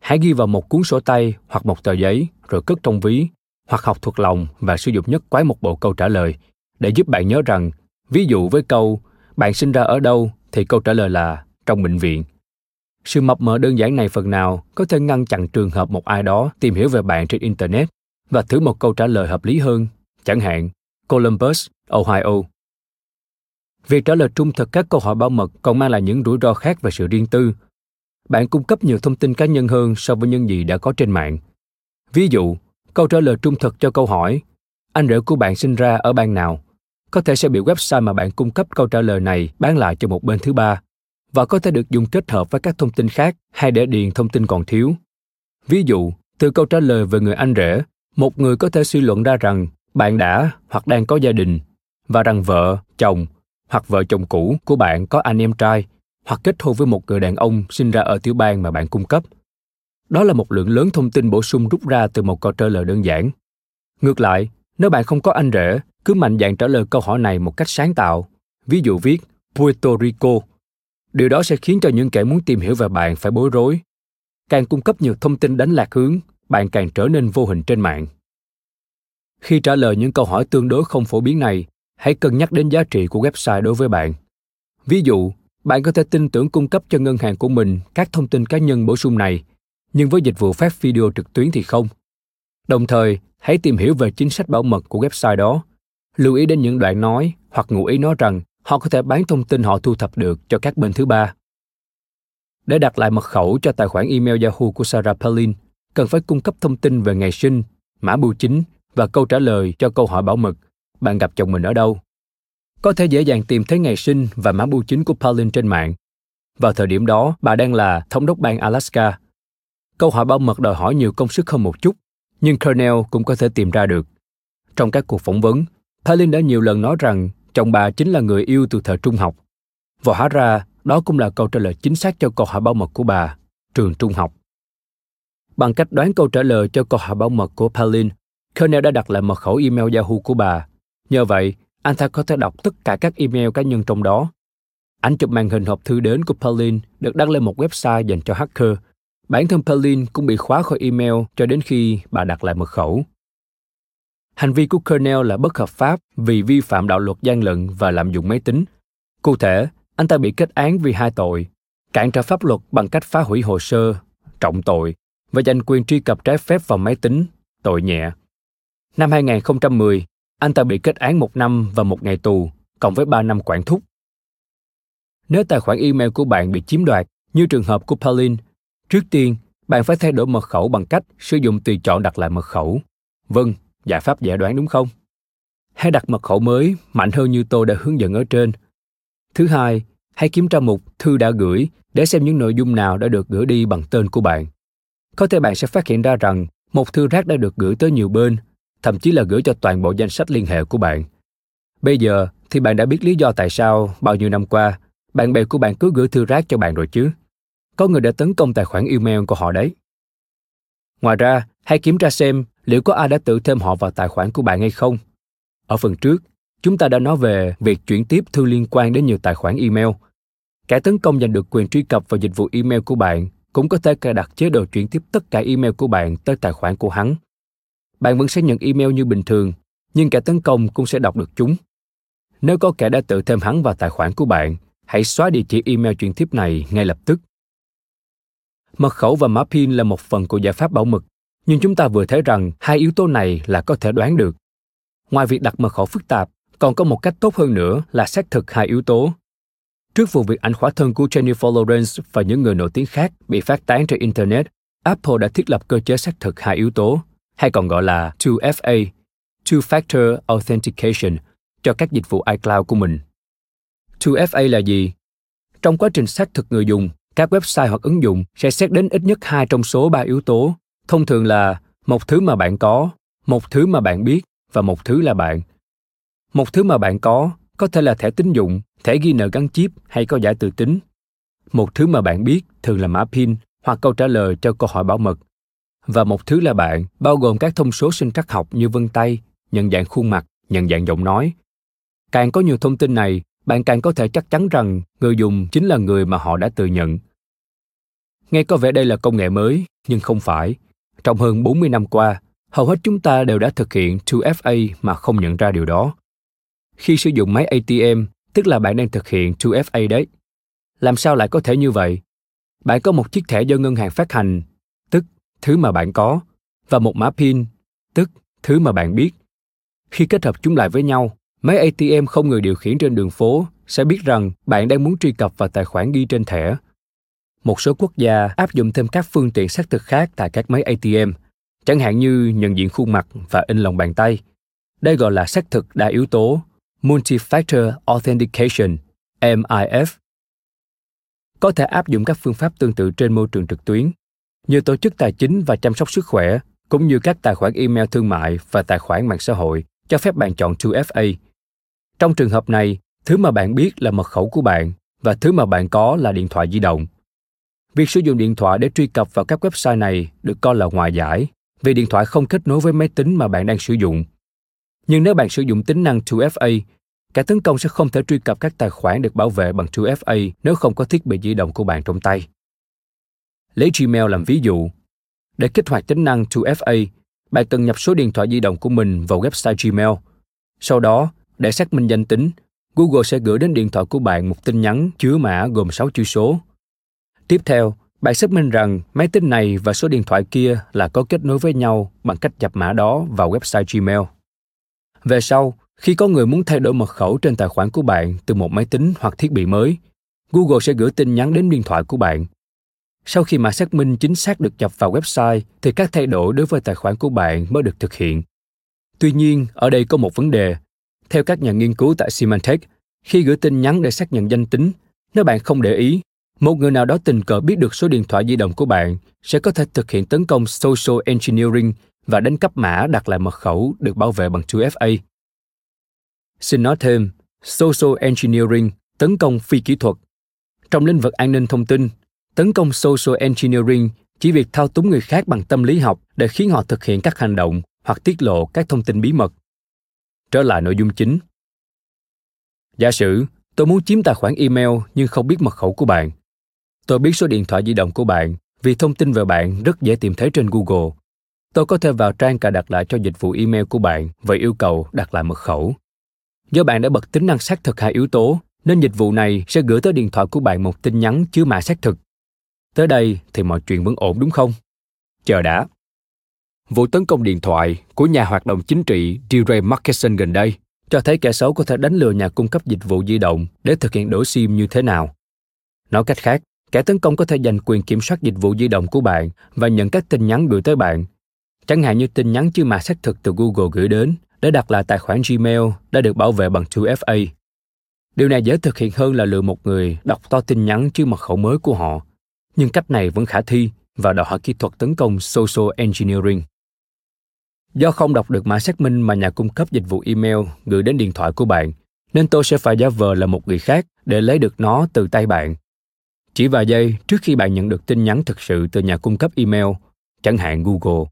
S1: Hãy ghi vào một cuốn sổ tay hoặc một tờ giấy rồi cất trong ví, hoặc học thuộc lòng và sử dụng nhất quái một bộ câu trả lời để giúp bạn nhớ rằng, ví dụ với câu, bạn sinh ra ở đâu? thì câu trả lời là, trong bệnh viện. Sự mập mờ đơn giản này phần nào có thể ngăn chặn trường hợp một ai đó tìm hiểu về bạn trên internet và thử một câu trả lời hợp lý hơn, chẳng hạn, columbus, ohio. Việc trả lời trung thực các câu hỏi bảo mật còn mang lại những rủi ro khác về sự riêng tư bạn cung cấp nhiều thông tin cá nhân hơn so với những gì đã có trên mạng. Ví dụ câu trả lời trung thực cho câu hỏi anh rể của bạn sinh ra ở bang nào? Có thể sẽ bị website mà bạn cung cấp câu trả lời này bán lại cho một bên thứ ba và có thể được dùng kết hợp với các thông tin khác hay để điền thông tin còn thiếu. Ví dụ, từ câu trả lời về người anh rể, một người có thể suy luận ra rằng bạn đã hoặc đang có gia đình và rằng vợ, chồng hoặc vợ chồng cũ của bạn có anh em trai hoặc kết hôn với một người đàn ông sinh ra ở tiểu bang mà bạn cung cấp. Đó là một lượng lớn thông tin bổ sung rút ra từ một câu trả lời đơn giản. Ngược lại, nếu bạn không có anh rể, cứ mạnh dạn trả lời câu hỏi này một cách sáng tạo. Ví dụ viết Puerto Rico. Điều đó sẽ khiến cho những kẻ muốn tìm hiểu về bạn phải bối rối. Càng cung cấp nhiều thông tin đánh lạc hướng, bạn càng trở nên vô hình trên mạng. Khi trả lời những câu hỏi tương đối không phổ biến này, hãy cân nhắc đến giá trị của website đối với bạn. Ví dụ, bạn có thể tin tưởng cung cấp cho ngân hàng của mình các thông tin cá nhân bổ sung này, nhưng với dịch vụ phát video trực tuyến thì không. Đồng thời, hãy tìm hiểu về chính sách bảo mật của website đó. Lưu ý đến những đoạn nói hoặc ngụ ý nói rằng họ có thể bán thông tin họ thu thập được cho các bên thứ ba. Để đặt lại mật khẩu cho tài khoản email Yahoo của Sarah Palin, cần phải cung cấp thông tin về ngày sinh, mã bưu chính và câu trả lời cho câu hỏi bảo mật bạn gặp chồng mình ở đâu. Có thể dễ dàng tìm thấy ngày sinh và mã bưu chính của Palin trên mạng. Vào thời điểm đó, bà đang là thống đốc bang Alaska. Câu hỏi bảo mật đòi hỏi nhiều công sức hơn một chút, nhưng Cornell cũng có thể tìm ra được. Trong các cuộc phỏng vấn, Palin đã nhiều lần nói rằng chồng bà chính là người yêu từ thời trung học. Và hóa ra, đó cũng là câu trả lời chính xác cho câu hỏi bảo mật của bà, trường trung học. Bằng cách đoán câu trả lời cho câu hỏi bảo mật của Palin, Cornell đã đặt lại mật khẩu email Yahoo của bà. Nhờ vậy, anh ta có thể đọc tất cả các email cá nhân trong đó. Ảnh chụp màn hình hộp thư đến của Pauline được đăng lên một website dành cho hacker. Bản thân Pauline cũng bị khóa khỏi email cho đến khi bà đặt lại mật khẩu. Hành vi của Kernel là bất hợp pháp vì vi phạm đạo luật gian lận và lạm dụng máy tính. Cụ thể, anh ta bị kết án vì hai tội, cản trở pháp luật bằng cách phá hủy hồ sơ, trọng tội và giành quyền truy cập trái phép vào máy tính, tội nhẹ. Năm 2010, anh ta bị kết án một năm và một ngày tù, cộng với ba năm quản thúc. Nếu tài khoản email của bạn bị chiếm đoạt, như trường hợp của Pauline, trước tiên bạn phải thay đổi mật khẩu bằng cách sử dụng tùy chọn đặt lại mật khẩu. Vâng, giải pháp dễ đoán đúng không? Hãy đặt mật khẩu mới mạnh hơn như tôi đã hướng dẫn ở trên. Thứ hai, hãy kiểm tra mục thư đã gửi để xem những nội dung nào đã được gửi đi bằng tên của bạn. Có thể bạn sẽ phát hiện ra rằng một thư rác đã được gửi tới nhiều bên, thậm chí là gửi cho toàn bộ danh sách liên hệ của bạn. Bây giờ thì bạn đã biết lý do tại sao bao nhiêu năm qua bạn bè của bạn cứ gửi thư rác cho bạn rồi chứ. Có người đã tấn công tài khoản email của họ đấy. Ngoài ra, hãy kiểm tra xem liệu có ai đã tự thêm họ vào tài khoản của bạn hay không. Ở phần trước, chúng ta đã nói về việc chuyển tiếp thư liên quan đến nhiều tài khoản email. Kẻ tấn công giành được quyền truy cập vào dịch vụ email của bạn cũng có thể cài đặt chế độ chuyển tiếp tất cả email của bạn tới tài khoản của hắn. Bạn vẫn sẽ nhận email như bình thường, nhưng kẻ tấn công cũng sẽ đọc được chúng. Nếu có kẻ đã tự thêm hắn vào tài khoản của bạn, hãy xóa địa chỉ email chuyển tiếp này ngay lập tức. Mật khẩu và mã PIN là một phần của giải pháp bảo mật, nhưng chúng ta vừa thấy rằng hai yếu tố này là có thể đoán được. Ngoài việc đặt mật khẩu phức tạp, còn có một cách tốt hơn nữa là xác thực hai yếu tố. Trước vụ việc ảnh khỏa thân của Jennifer Lawrence và những người nổi tiếng khác bị phát tán trên Internet, Apple đã thiết lập cơ chế xác thực hai yếu tố, hay còn gọi là 2FA, Two-Factor Authentication, cho các dịch vụ iCloud của mình. 2FA là gì? Trong quá trình xác thực người dùng, các website hoặc ứng dụng sẽ xét đến ít nhất hai trong số ba yếu tố, thông thường là một thứ mà bạn có, một thứ mà bạn biết và một thứ là bạn. Một thứ mà bạn có có thể là thẻ tín dụng, thẻ ghi nợ gắn chip hay có giải từ tính. Một thứ mà bạn biết thường là mã PIN hoặc câu trả lời cho câu hỏi bảo mật. Và một thứ là bạn bao gồm các thông số sinh trắc học như vân tay, nhận dạng khuôn mặt, nhận dạng giọng nói. Càng có nhiều thông tin này, bạn càng có thể chắc chắn rằng người dùng chính là người mà họ đã tự nhận. Nghe có vẻ đây là công nghệ mới, nhưng không phải. Trong hơn 40 năm qua, hầu hết chúng ta đều đã thực hiện 2FA mà không nhận ra điều đó. Khi sử dụng máy ATM, tức là bạn đang thực hiện 2FA đấy. Làm sao lại có thể như vậy? Bạn có một chiếc thẻ do ngân hàng phát hành, thứ mà bạn có, và một mã PIN, tức thứ mà bạn biết. Khi kết hợp chúng lại với nhau, máy ATM không người điều khiển trên đường phố sẽ biết rằng bạn đang muốn truy cập vào tài khoản ghi trên thẻ. Một số quốc gia áp dụng thêm các phương tiện xác thực khác tại các máy ATM, chẳng hạn như nhận diện khuôn mặt và in lòng bàn tay. Đây gọi là xác thực đa yếu tố, Multi-Factor Authentication, MIF. Có thể áp dụng các phương pháp tương tự trên môi trường trực tuyến, như tổ chức tài chính và chăm sóc sức khỏe, cũng như các tài khoản email thương mại và tài khoản mạng xã hội cho phép bạn chọn 2FA. Trong trường hợp này, thứ mà bạn biết là mật khẩu của bạn và thứ mà bạn có là điện thoại di động. Việc sử dụng điện thoại để truy cập vào các website này được coi là ngoài giải vì điện thoại không kết nối với máy tính mà bạn đang sử dụng. Nhưng nếu bạn sử dụng tính năng 2FA, kẻ tấn công sẽ không thể truy cập các tài khoản được bảo vệ bằng 2FA nếu không có thiết bị di động của bạn trong tay. Lấy Gmail làm ví dụ. Để kích hoạt tính năng 2FA, bạn cần nhập số điện thoại di động của mình vào website Gmail. Sau đó, để xác minh danh tính, Google sẽ gửi đến điện thoại của bạn một tin nhắn chứa mã gồm 6 chữ số. Tiếp theo, bạn xác minh rằng máy tính này và số điện thoại kia là có kết nối với nhau bằng cách nhập mã đó vào website Gmail. Về sau, khi có người muốn thay đổi mật khẩu trên tài khoản của bạn từ một máy tính hoặc thiết bị mới, Google sẽ gửi tin nhắn đến điện thoại của bạn. Sau khi mã xác minh chính xác được nhập vào website thì các thay đổi đối với tài khoản của bạn mới được thực hiện. Tuy nhiên, ở đây có một vấn đề. Theo các nhà nghiên cứu tại Symantec, khi gửi tin nhắn để xác nhận danh tính, nếu bạn không để ý một người nào đó tình cờ biết được số điện thoại di động của bạn sẽ có thể thực hiện tấn công social engineering và đánh cắp mã đặt lại mật khẩu được bảo vệ bằng 2FA. Xin nói thêm, social engineering, tấn công phi kỹ thuật. Trong lĩnh vực an ninh thông tin, tấn công social engineering chỉ việc thao túng người khác bằng tâm lý học để khiến họ thực hiện các hành động hoặc tiết lộ các thông tin bí mật. Trở lại nội dung chính. Giả sử tôi muốn chiếm tài khoản email nhưng không biết mật khẩu của bạn. Tôi biết số điện thoại di động của bạn vì thông tin về bạn rất dễ tìm thấy trên Google. Tôi có thể vào trang cài đặt lại cho dịch vụ email của bạn và yêu cầu đặt lại mật khẩu. Do bạn đã bật tính năng xác thực hai yếu tố, nên dịch vụ này sẽ gửi tới điện thoại của bạn một tin nhắn chứa mã xác thực. Tới đây thì mọi chuyện vẫn ổn đúng không? Chờ đã. Vụ tấn công điện thoại của nhà hoạt động chính trị DeRay Markeson gần đây cho thấy kẻ xấu có thể đánh lừa nhà cung cấp dịch vụ di động để thực hiện đổi SIM như thế nào. Nói cách khác, kẻ tấn công có thể giành quyền kiểm soát dịch vụ di động của bạn và nhận các tin nhắn gửi tới bạn. Chẳng hạn như tin nhắn chưa mã xác thực từ Google gửi đến để đặt lại tài khoản Gmail đã được bảo vệ bằng 2FA. Điều này dễ thực hiện hơn là lừa một người đọc to tin nhắn chứ mật khẩu mới của họ. Nhưng cách này vẫn khả thi và đòi hỏi kỹ thuật tấn công social engineering. Do không đọc được mã xác minh mà nhà cung cấp dịch vụ email gửi đến điện thoại của bạn, nên tôi sẽ phải giả vờ là một người khác để lấy được nó từ tay bạn. Chỉ vài giây trước khi bạn nhận được tin nhắn thực sự từ nhà cung cấp email, chẳng hạn Google,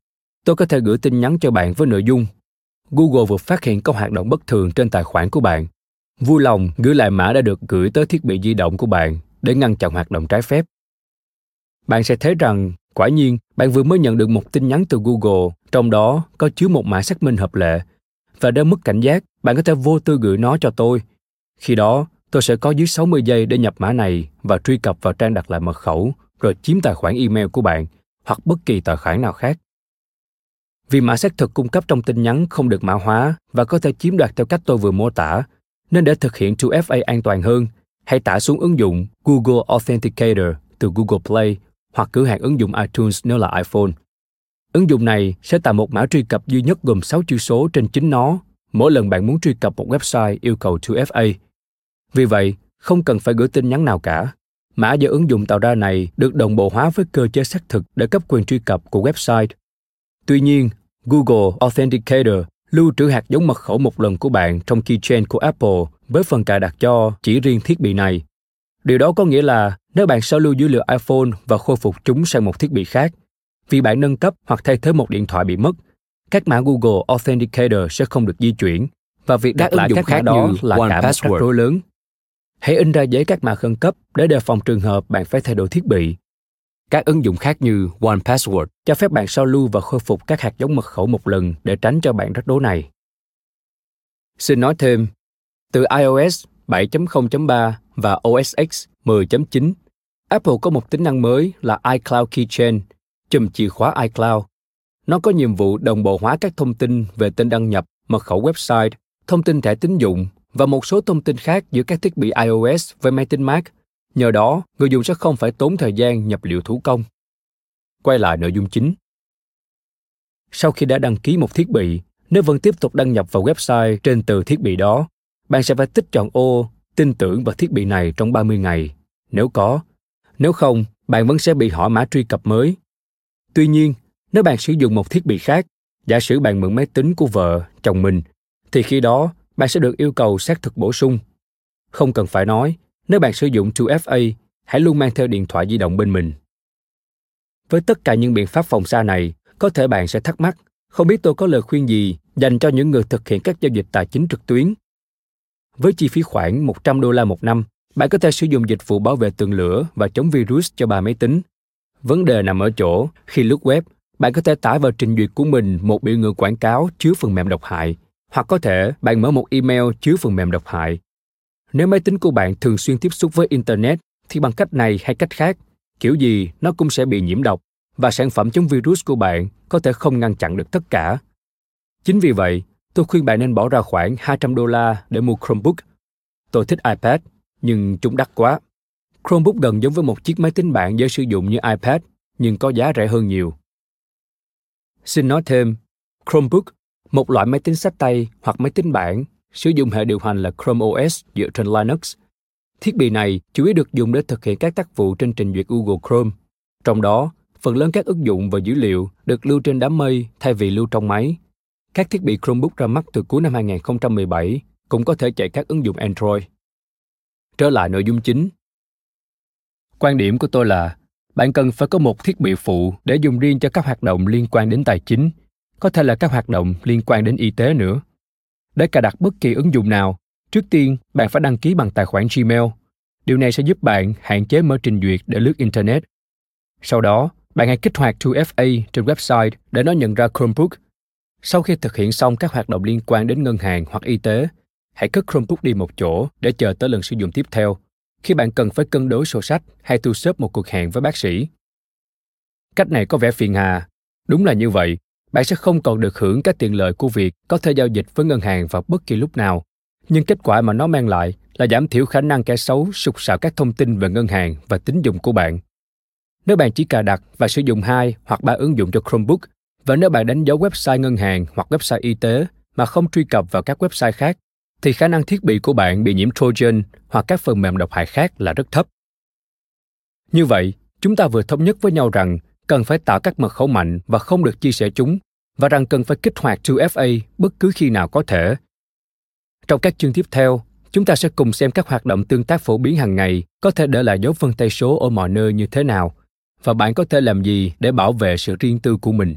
S1: tôi có thể gửi tin nhắn cho bạn với nội dung Google vừa phát hiện có hoạt động bất thường trên tài khoản của bạn. Vui lòng gửi lại mã đã được gửi tới thiết bị di động của bạn để ngăn chặn hoạt động trái phép. Bạn sẽ thấy rằng Quả nhiên, bạn vừa mới nhận được một tin nhắn từ Google, trong đó có chứa một mã xác minh hợp lệ. Và để mất cảnh giác, bạn có thể vô tư gửi nó cho tôi. Khi đó, tôi sẽ có dưới 60 giây để nhập mã này và truy cập vào trang đặt lại mật khẩu, rồi chiếm tài khoản email của bạn hoặc bất kỳ tài khoản nào khác. Vì mã xác thực cung cấp trong tin nhắn không được mã hóa và có thể chiếm đoạt theo cách tôi vừa mô tả, nên để thực hiện 2FA an toàn hơn, hãy tải xuống ứng dụng Google Authenticator từ Google Play hoặc cửa hàng ứng dụng iTunes nếu là iPhone. Ứng dụng này sẽ tạo một mã truy cập duy nhất gồm 6 chữ số trên chính nó mỗi lần bạn muốn truy cập một website yêu cầu 2FA. Vì vậy, không cần phải gửi tin nhắn nào cả. Mã do ứng dụng tạo ra này được đồng bộ hóa với cơ chế xác thực để cấp quyền truy cập của website. Tuy nhiên, Google Authenticator lưu trữ hạt giống mật khẩu một lần của bạn trong keychain của Apple với phần cài đặt cho chỉ riêng thiết bị này. Điều đó có nghĩa là nếu bạn sao lưu dữ liệu iPhone và khôi phục chúng sang một thiết bị khác, vì bạn nâng cấp hoặc thay thế một điện thoại bị mất, các mã Google Authenticator sẽ không được di chuyển và việc đặt lại các mã đó là cả một rắc rối lớn. Hãy in ra giấy các mã khẩn cấp để đề phòng trường hợp bạn phải thay đổi thiết bị. Các ứng dụng khác như One Password cho phép bạn sao lưu và khôi phục các hạt giống mật khẩu một lần để tránh cho bạn rắc rối này. Xin nói thêm, từ iOS 7.0.3 và OS X 10.9, Apple có một tính năng mới là iCloud Keychain, chùm chìa khóa iCloud. Nó có nhiệm vụ đồng bộ hóa các thông tin về tên đăng nhập, mật khẩu website, thông tin thẻ tín dụng và một số thông tin khác giữa các thiết bị iOS với máy tính Mac. Nhờ đó, người dùng sẽ không phải tốn thời gian nhập liệu thủ công. Quay lại nội dung chính. Sau khi đã đăng ký một thiết bị, nếu vẫn tiếp tục đăng nhập vào website trên từ thiết bị đó, bạn sẽ phải tích chọn ô tin tưởng vào thiết bị này trong 30 ngày, nếu có. Nếu không, bạn vẫn sẽ bị hỏi mã truy cập mới. Tuy nhiên, nếu bạn sử dụng một thiết bị khác, giả sử bạn mượn máy tính của vợ, chồng mình, thì khi đó bạn sẽ được yêu cầu xác thực bổ sung. Không cần phải nói, nếu bạn sử dụng 2FA, hãy luôn mang theo điện thoại di động bên mình. Với tất cả những biện pháp phòng xa này, có thể bạn sẽ thắc mắc, không biết tôi có lời khuyên gì dành cho những người thực hiện các giao dịch tài chính trực tuyến với chi phí khoảng 100 đô la một năm, bạn có thể sử dụng dịch vụ bảo vệ tường lửa và chống virus cho ba máy tính. Vấn đề nằm ở chỗ, khi lướt web, bạn có thể tải vào trình duyệt của mình một biểu ngữ quảng cáo chứa phần mềm độc hại, hoặc có thể bạn mở một email chứa phần mềm độc hại. Nếu máy tính của bạn thường xuyên tiếp xúc với Internet, thì bằng cách này hay cách khác, kiểu gì nó cũng sẽ bị nhiễm độc và sản phẩm chống virus của bạn có thể không ngăn chặn được tất cả. Chính vì vậy, Tôi khuyên bạn nên bỏ ra khoảng 200 đô la để mua Chromebook. Tôi thích iPad, nhưng chúng đắt quá. Chromebook gần giống với một chiếc máy tính bảng dễ sử dụng như iPad, nhưng có giá rẻ hơn nhiều. Xin nói thêm, Chromebook, một loại máy tính sách tay hoặc máy tính bảng, sử dụng hệ điều hành là Chrome OS dựa trên Linux. Thiết bị này chủ yếu được dùng để thực hiện các tác vụ trên trình duyệt Google Chrome. Trong đó, phần lớn các ứng dụng và dữ liệu được lưu trên đám mây thay vì lưu trong máy các thiết bị Chromebook ra mắt từ cuối năm 2017 cũng có thể chạy các ứng dụng Android. Trở lại nội dung chính. Quan điểm của tôi là bạn cần phải có một thiết bị phụ để dùng riêng cho các hoạt động liên quan đến tài chính, có thể là các hoạt động liên quan đến y tế nữa. Để cài đặt bất kỳ ứng dụng nào, Trước tiên, bạn phải đăng ký bằng tài khoản Gmail. Điều này sẽ giúp bạn hạn chế mở trình duyệt để lướt Internet. Sau đó, bạn hãy kích hoạt 2FA trên website để nó nhận ra Chromebook. Sau khi thực hiện xong các hoạt động liên quan đến ngân hàng hoặc y tế, hãy cất Chromebook đi một chỗ để chờ tới lần sử dụng tiếp theo, khi bạn cần phải cân đối sổ sách hay thu xếp một cuộc hẹn với bác sĩ. Cách này có vẻ phiền hà. Đúng là như vậy, bạn sẽ không còn được hưởng các tiện lợi của việc có thể giao dịch với ngân hàng vào bất kỳ lúc nào. Nhưng kết quả mà nó mang lại là giảm thiểu khả năng kẻ xấu sục sạo các thông tin về ngân hàng và tín dụng của bạn. Nếu bạn chỉ cài đặt và sử dụng hai hoặc ba ứng dụng cho Chromebook, và nếu bạn đánh dấu website ngân hàng hoặc website y tế mà không truy cập vào các website khác, thì khả năng thiết bị của bạn bị nhiễm Trojan hoặc các phần mềm độc hại khác là rất thấp. Như vậy, chúng ta vừa thống nhất với nhau rằng cần phải tạo các mật khẩu mạnh và không được chia sẻ chúng, và rằng cần phải kích hoạt 2FA bất cứ khi nào có thể. Trong các chương tiếp theo, chúng ta sẽ cùng xem các hoạt động tương tác phổ biến hàng ngày có thể để lại dấu vân tay số ở mọi nơi như thế nào và bạn có thể làm gì để bảo vệ sự riêng tư của mình.